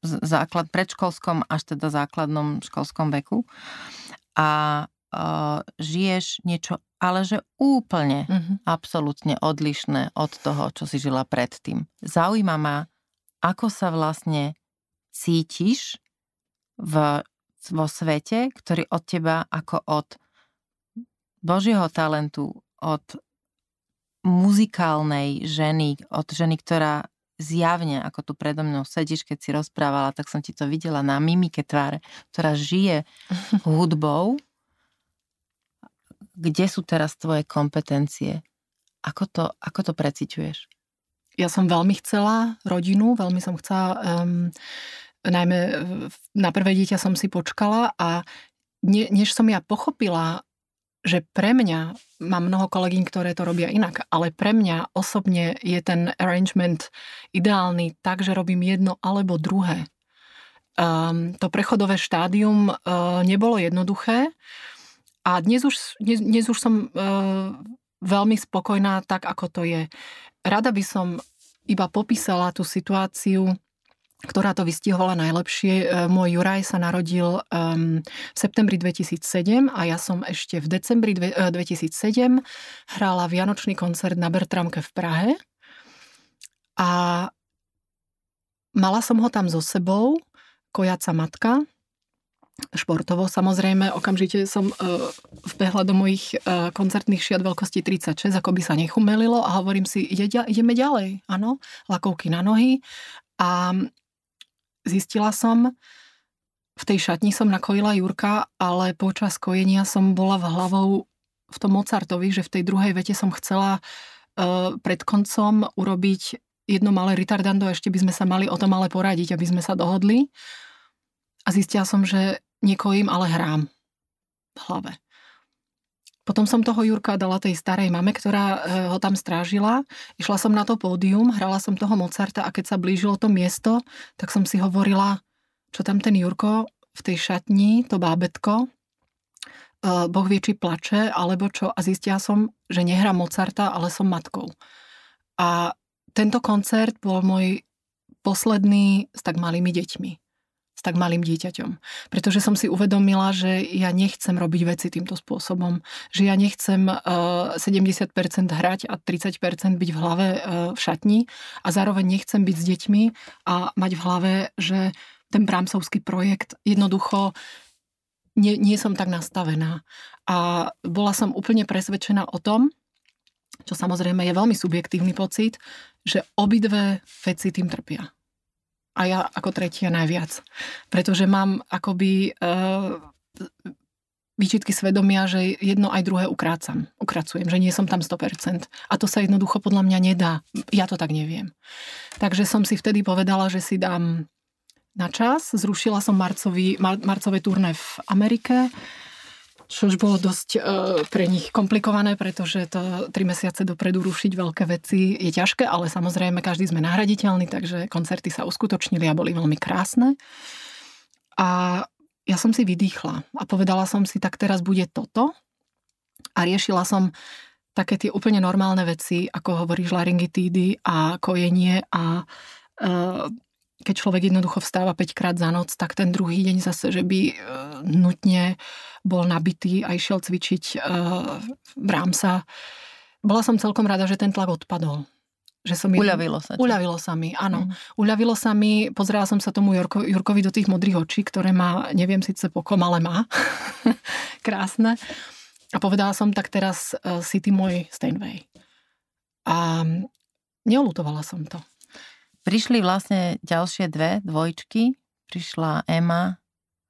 základ, predškolskom až teda základnom školskom veku a žiješ niečo, ale že úplne, mm-hmm. absolútne odlišné od toho, čo si žila predtým. Zaujíma ma, ako sa vlastne cítiš v vo svete, ktorý od teba ako od Božieho talentu, od muzikálnej ženy, od ženy, ktorá zjavne, ako tu predo mnou sedíš, keď si rozprávala, tak som ti to videla na mimike tváre, ktorá žije hudbou. Kde sú teraz tvoje kompetencie? Ako to, ako to preciťuješ? Ja som veľmi chcela rodinu, veľmi som chcela um, najmä na prvé dieťa som si počkala a ne, než som ja pochopila, že pre mňa, mám mnoho kolegyň, ktoré to robia inak, ale pre mňa osobne je ten arrangement ideálny tak, že robím jedno alebo druhé. Um, to prechodové štádium uh, nebolo jednoduché a dnes už, dnes, dnes už som uh, veľmi spokojná tak, ako to je. Rada by som iba popísala tú situáciu ktorá to vystihovala najlepšie. E, môj Juraj sa narodil v septembri 2007 a ja som ešte v decembri dve, uh, 2007 hrála Vianočný koncert na Bertramke v Prahe a mala som ho tam so sebou, kojaca matka, športovo samozrejme. Okamžite som uh, vbehla do mojich koncertných šiat veľkosti 36, ako by sa nechumelilo a hovorím si, ide, ideme ďalej, áno, lakovky na nohy a zistila som, v tej šatni som nakojila Jurka, ale počas kojenia som bola v hlavou v tom Mozartovi, že v tej druhej vete som chcela uh, pred koncom urobiť jedno malé retardando, ešte by sme sa mali o tom ale poradiť, aby sme sa dohodli. A zistila som, že nekojím, ale hrám v hlave. Potom som toho Jurka dala tej starej mame, ktorá e, ho tam strážila. Išla som na to pódium, hrala som toho Mozarta a keď sa blížilo to miesto, tak som si hovorila, čo tam ten Jurko v tej šatni, to bábetko, e, Boh vie, či plače, alebo čo. A zistila som, že nehrám Mozarta, ale som matkou. A tento koncert bol môj posledný s tak malými deťmi tak malým dieťaťom. Pretože som si uvedomila, že ja nechcem robiť veci týmto spôsobom. Že ja nechcem uh, 70% hrať a 30% byť v hlave uh, v šatni a zároveň nechcem byť s deťmi a mať v hlave, že ten Brámsovský projekt jednoducho nie, nie som tak nastavená. A bola som úplne presvedčená o tom, čo samozrejme je veľmi subjektívny pocit, že obidve veci tým trpia a ja ako tretia najviac. Pretože mám akoby uh, výčitky svedomia, že jedno aj druhé ukrácam. Ukracujem, že nie som tam 100%. A to sa jednoducho podľa mňa nedá. Ja to tak neviem. Takže som si vtedy povedala, že si dám na čas. Zrušila som marcový, mar, marcové turné v Amerike čo už bolo dosť uh, pre nich komplikované, pretože to tri mesiace dopredu rušiť veľké veci je ťažké, ale samozrejme každý sme nahraditeľní, takže koncerty sa uskutočnili a boli veľmi krásne. A ja som si vydýchla a povedala som si, tak teraz bude toto a riešila som také tie úplne normálne veci, ako hovoríš, laryngitídy a kojenie a uh, keď človek jednoducho vstáva 5 krát za noc, tak ten druhý deň zase, že by e, nutne bol nabitý a išiel cvičiť uh, sa. Bola som celkom rada, že ten tlak odpadol. Že som uľavilo sa. Ti. Uľavilo sa mi, áno. Mm. Uľavilo sa mi, pozerala som sa tomu Jurko, Jurkovi do tých modrých očí, ktoré má, neviem síce pokom, ale má. Krásne. A povedala som, tak teraz uh, si ty môj Steinway. A neolutovala som to. Prišli vlastne ďalšie dve dvojčky. Prišla Ema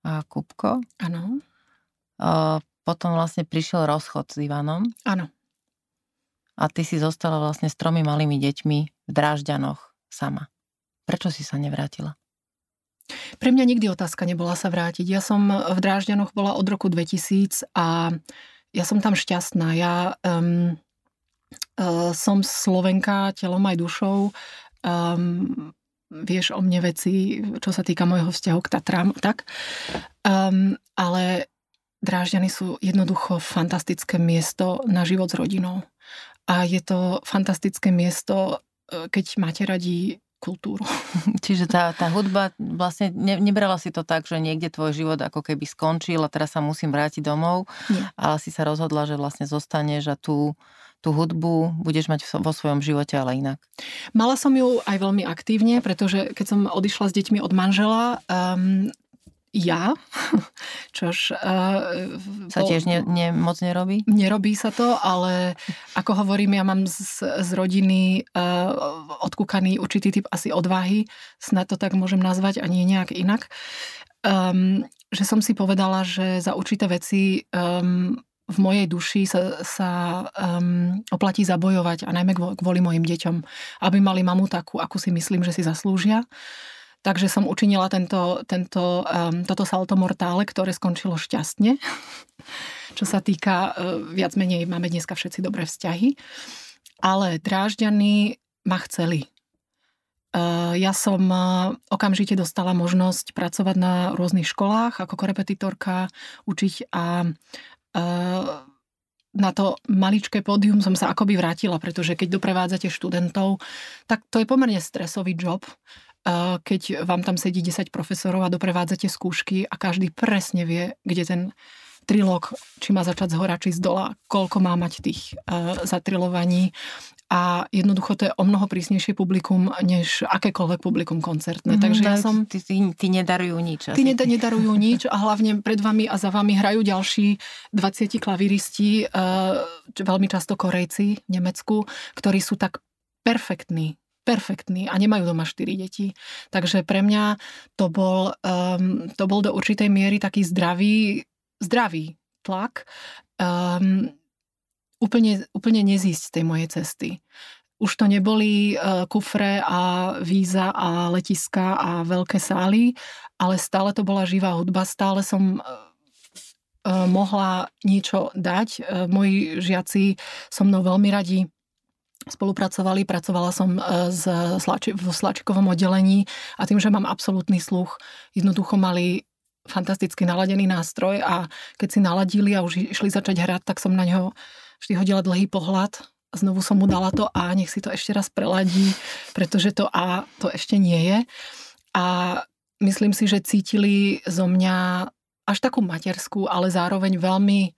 a Kupko. Áno. Potom vlastne prišiel rozchod s Ivanom. Áno. A ty si zostala vlastne s tromi malými deťmi v Drážďanoch sama. Prečo si sa nevrátila? Pre mňa nikdy otázka nebola sa vrátiť. Ja som v Drážďanoch bola od roku 2000 a ja som tam šťastná. Ja um, uh, som Slovenka telom aj dušou um, vieš o mne veci, čo sa týka môjho vzťahu k Tatram, tak. Um, ale Drážďany sú jednoducho fantastické miesto na život s rodinou. A je to fantastické miesto, e, keď máte radi kultúru. Čiže tá, tá hudba, vlastne ne, nebrala si to tak, že niekde tvoj život ako keby skončil a teraz sa musím vrátiť domov, Nie. ale si sa rozhodla, že vlastne zostaneš a tu tú hudbu budeš mať vo svojom živote, ale inak? Mala som ju aj veľmi aktívne, pretože keď som odišla s deťmi od manžela, um, ja, čož... Uh, sa tiež ne, ne, moc nerobí? Nerobí sa to, ale ako hovorím, ja mám z, z rodiny uh, odkúkaný určitý typ asi odvahy, snad to tak môžem nazvať a nie nejak inak. Um, že som si povedala, že za určité veci um, v mojej duši sa, sa um, oplatí zabojovať a najmä kvôli mojim deťom, aby mali mamu takú, akú si myslím, že si zaslúžia. Takže som učinila tento, tento, um, toto salto mortále, ktoré skončilo šťastne. Čo sa týka, uh, viac menej máme dneska všetci dobré vzťahy. Ale drážďany ma chceli. Uh, ja som uh, okamžite dostala možnosť pracovať na rôznych školách ako korepetitorka, učiť a na to maličké pódium som sa akoby vrátila, pretože keď doprevádzate študentov, tak to je pomerne stresový job. keď vám tam sedí 10 profesorov a doprevádzate skúšky a každý presne vie, kde ten trilog, či má začať z hora, či z dola, koľko má mať tých uh, zatrilovaní a jednoducho to je o mnoho prísnejšie publikum, než akékoľvek publikum koncertné. Mm-hmm, Takže ja som... Ty, ty, ty nedarujú nič. Ty ned- nedarujú nič a hlavne pred vami a za vami hrajú ďalší 20 klaviristi, uh, veľmi často Korejci v Nemecku, ktorí sú tak perfektní, perfektní a nemajú doma 4 deti. Takže pre mňa to bol, um, to bol do určitej miery taký zdravý, zdravý tlak. Um, úplne, úplne nezísť z tej mojej cesty. Už to neboli uh, kufre a víza a letiska a veľké sály, ale stále to bola živá hudba, stále som uh, mohla niečo dať. Uh, moji žiaci so mnou veľmi radi spolupracovali, pracovala som z slači, v slačikovom oddelení a tým, že mám absolútny sluch, jednoducho mali fantasticky naladený nástroj a keď si naladili a už išli začať hrať, tak som na ňo vždy hodila dlhý pohľad a znovu som mu dala to A, nech si to ešte raz preladí, pretože to A to ešte nie je. A myslím si, že cítili zo mňa až takú materskú, ale zároveň veľmi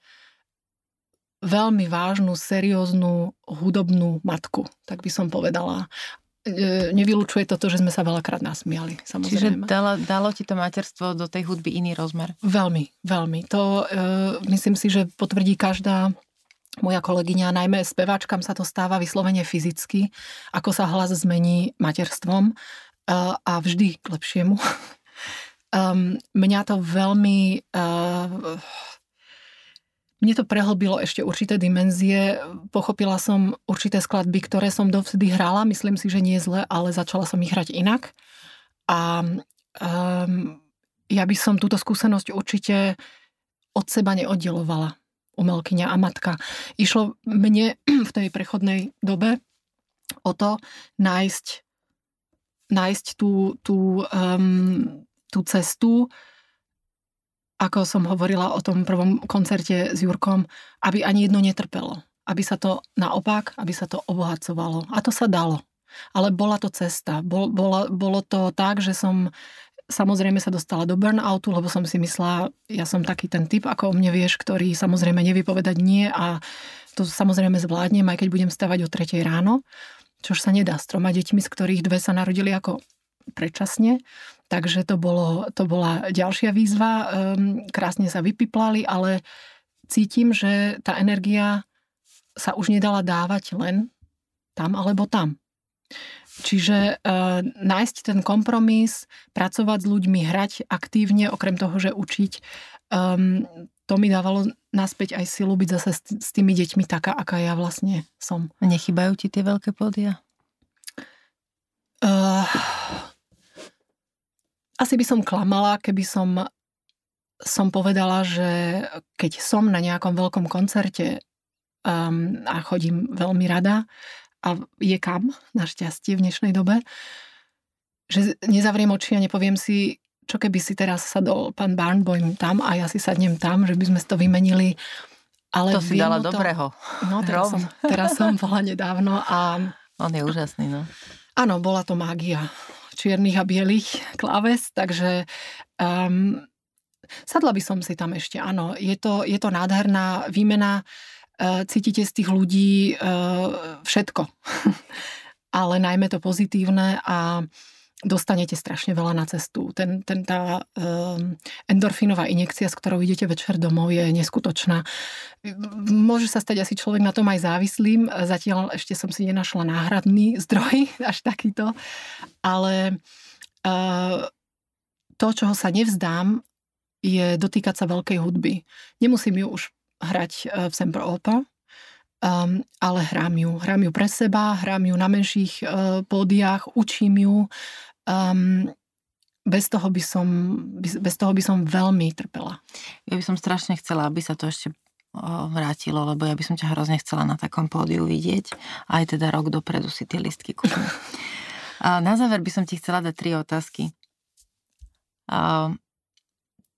veľmi vážnu, serióznu, hudobnú matku, tak by som povedala nevylučuje to že sme sa veľakrát nasmiali, samozrejme. Čiže dalo, dalo ti to materstvo do tej hudby iný rozmer? Veľmi, veľmi. To e, myslím si, že potvrdí každá moja kolegyňa, najmä speváčkam sa to stáva vyslovene fyzicky, ako sa hlas zmení materstvom a vždy k lepšiemu. Um, mňa to veľmi... Uh, mne to prehlbilo ešte určité dimenzie. Pochopila som určité skladby, ktoré som dovtedy hrala. Myslím si, že nie zle, ale začala som ich hrať inak. A um, ja by som túto skúsenosť určite od seba neoddelovala umelkyňa a matka. Išlo mne v tej prechodnej dobe o to nájsť, nájsť tú, tú, um, tú cestu, ako som hovorila o tom prvom koncerte s Jurkom, aby ani jedno netrpelo. Aby sa to naopak, aby sa to obohacovalo. A to sa dalo. Ale bola to cesta. Bol, bola, bolo to tak, že som Samozrejme sa dostala do burnoutu, lebo som si myslela, ja som taký ten typ, ako o mne vieš, ktorý samozrejme nevie povedať nie a to samozrejme zvládnem, aj keď budem stavať o 3 ráno, čož sa nedá s troma deťmi, z ktorých dve sa narodili ako predčasne. Takže to, bolo, to bola ďalšia výzva. Um, krásne sa vypiplali, ale cítim, že tá energia sa už nedala dávať len tam alebo tam. Čiže uh, nájsť ten kompromis, pracovať s ľuďmi, hrať aktívne, okrem toho, že učiť, um, to mi dávalo naspäť aj silu byť zase s, s tými deťmi taká, aká ja vlastne som. A nechybajú ti tie veľké pódia? Uh, asi by som klamala, keby som, som povedala, že keď som na nejakom veľkom koncerte um, a chodím veľmi rada, a je kam, našťastie v dnešnej dobe, že nezavriem oči a nepoviem si, čo keby si teraz sadol pán Barnboim tam a ja si sadnem tam, že by sme to vymenili. Ale to si dala to... dobrého. No, teraz som, teraz som bola nedávno a... On je úžasný, no. Áno, bola to mágia čiernych a bielých kláves, takže um, sadla by som si tam ešte, áno. Je to, je to nádherná výmena E, cítite z tých ľudí e, všetko. Ale najmä to pozitívne a dostanete strašne veľa na cestu. Ten, ten, tá um, endorfínová injekcia, s ktorou idete večer domov, je neskutočná. Môže sa stať asi človek na tom aj závislým. Zatiaľ ešte som si nenašla náhradný zdroj, až takýto. Ale uh, to, čoho sa nevzdám, je dotýkať sa veľkej hudby. Nemusím ju už hrať e, v Semper Opera, um, ale hrám ju. Hrám ju pre seba, hrám ju na menších uh, pódiách, učím ju. Um, bez toho, by som, bez toho by som veľmi trpela. Ja by som strašne chcela, aby sa to ešte vrátilo, lebo ja by som ťa hrozne chcela na takom pódiu vidieť. Aj teda rok dopredu si tie listky kúpim. A na záver by som ti chcela dať tri otázky. A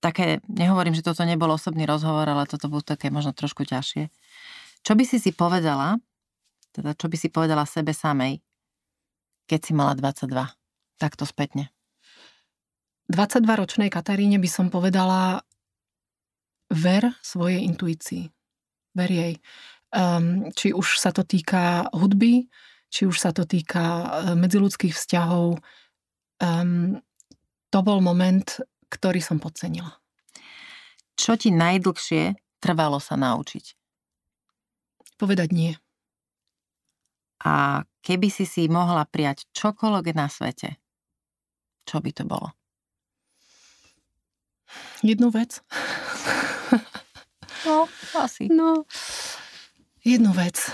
také, nehovorím, že toto nebol osobný rozhovor, ale toto bolo také možno trošku ťažšie. Čo by si si povedala, teda čo by si povedala sebe samej, keď si mala 22? takto spätne? 22-ročnej Kataríne by som povedala ver svojej intuícii. Ver jej. Um, či už sa to týka hudby, či už sa to týka e, medziludských vzťahov. Um, to bol moment, ktorý som podcenila. Čo ti najdlhšie trvalo sa naučiť? Povedať nie. A keby si si mohla prijať čokoľvek na svete, čo by to bolo? Jednu vec. No, asi. No, jednu vec.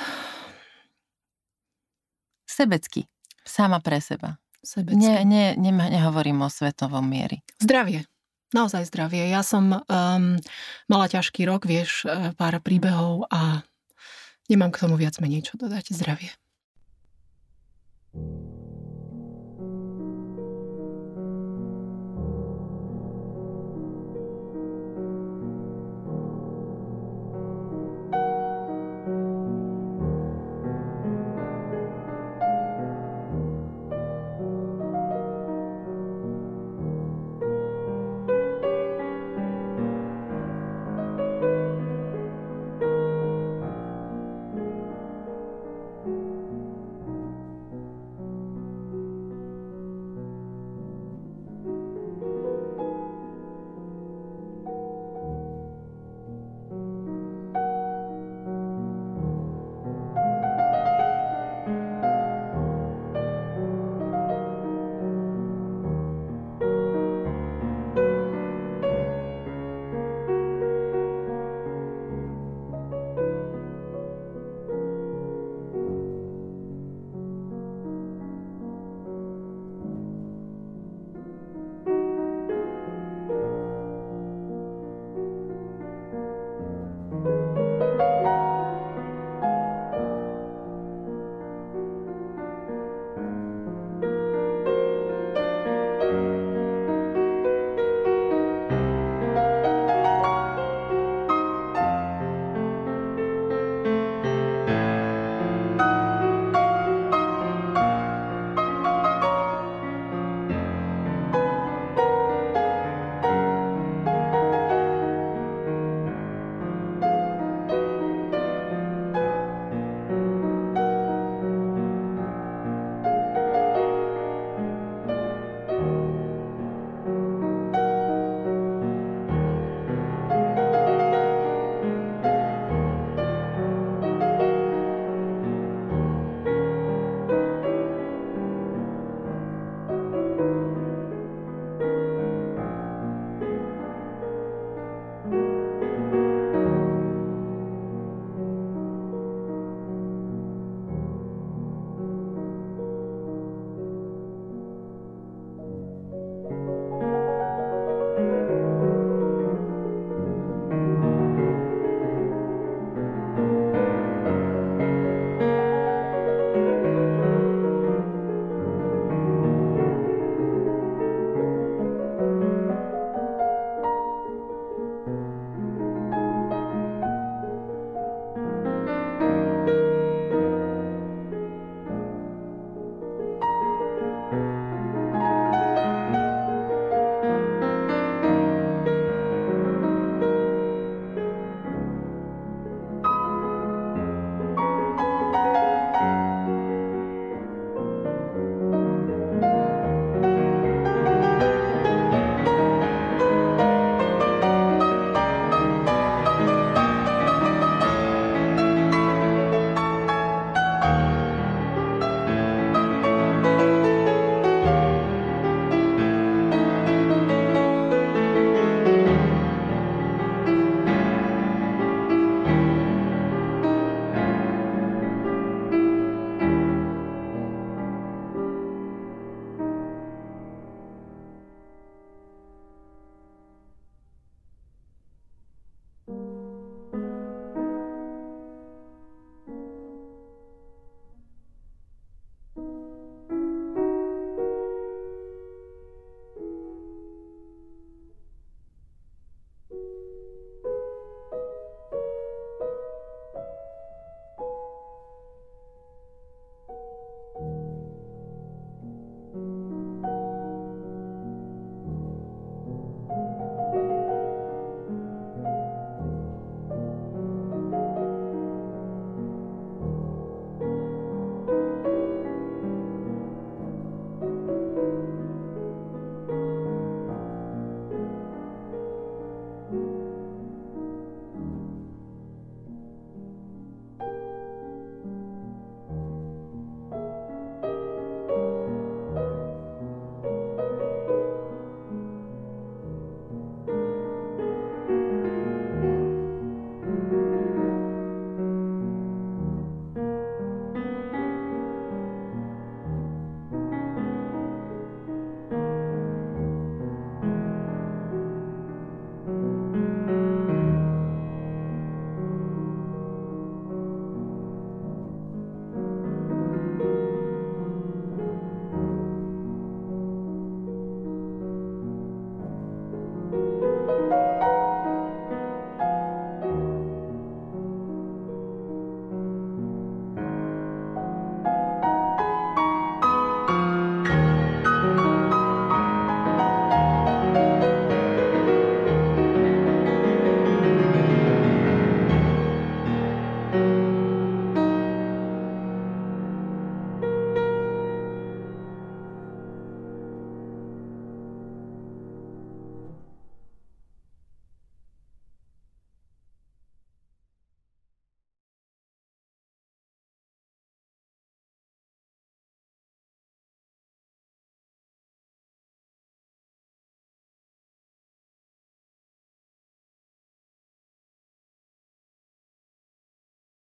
Sebecky. Sama pre seba. Sebecky. Nie, nie, ne, nehovorím o svetovom miery. Zdravie. Naozaj zdravie. Ja som um, mala ťažký rok, vieš, e, pár príbehov a Nemám k tomu viac menej čo dodať. Zdravie. thank you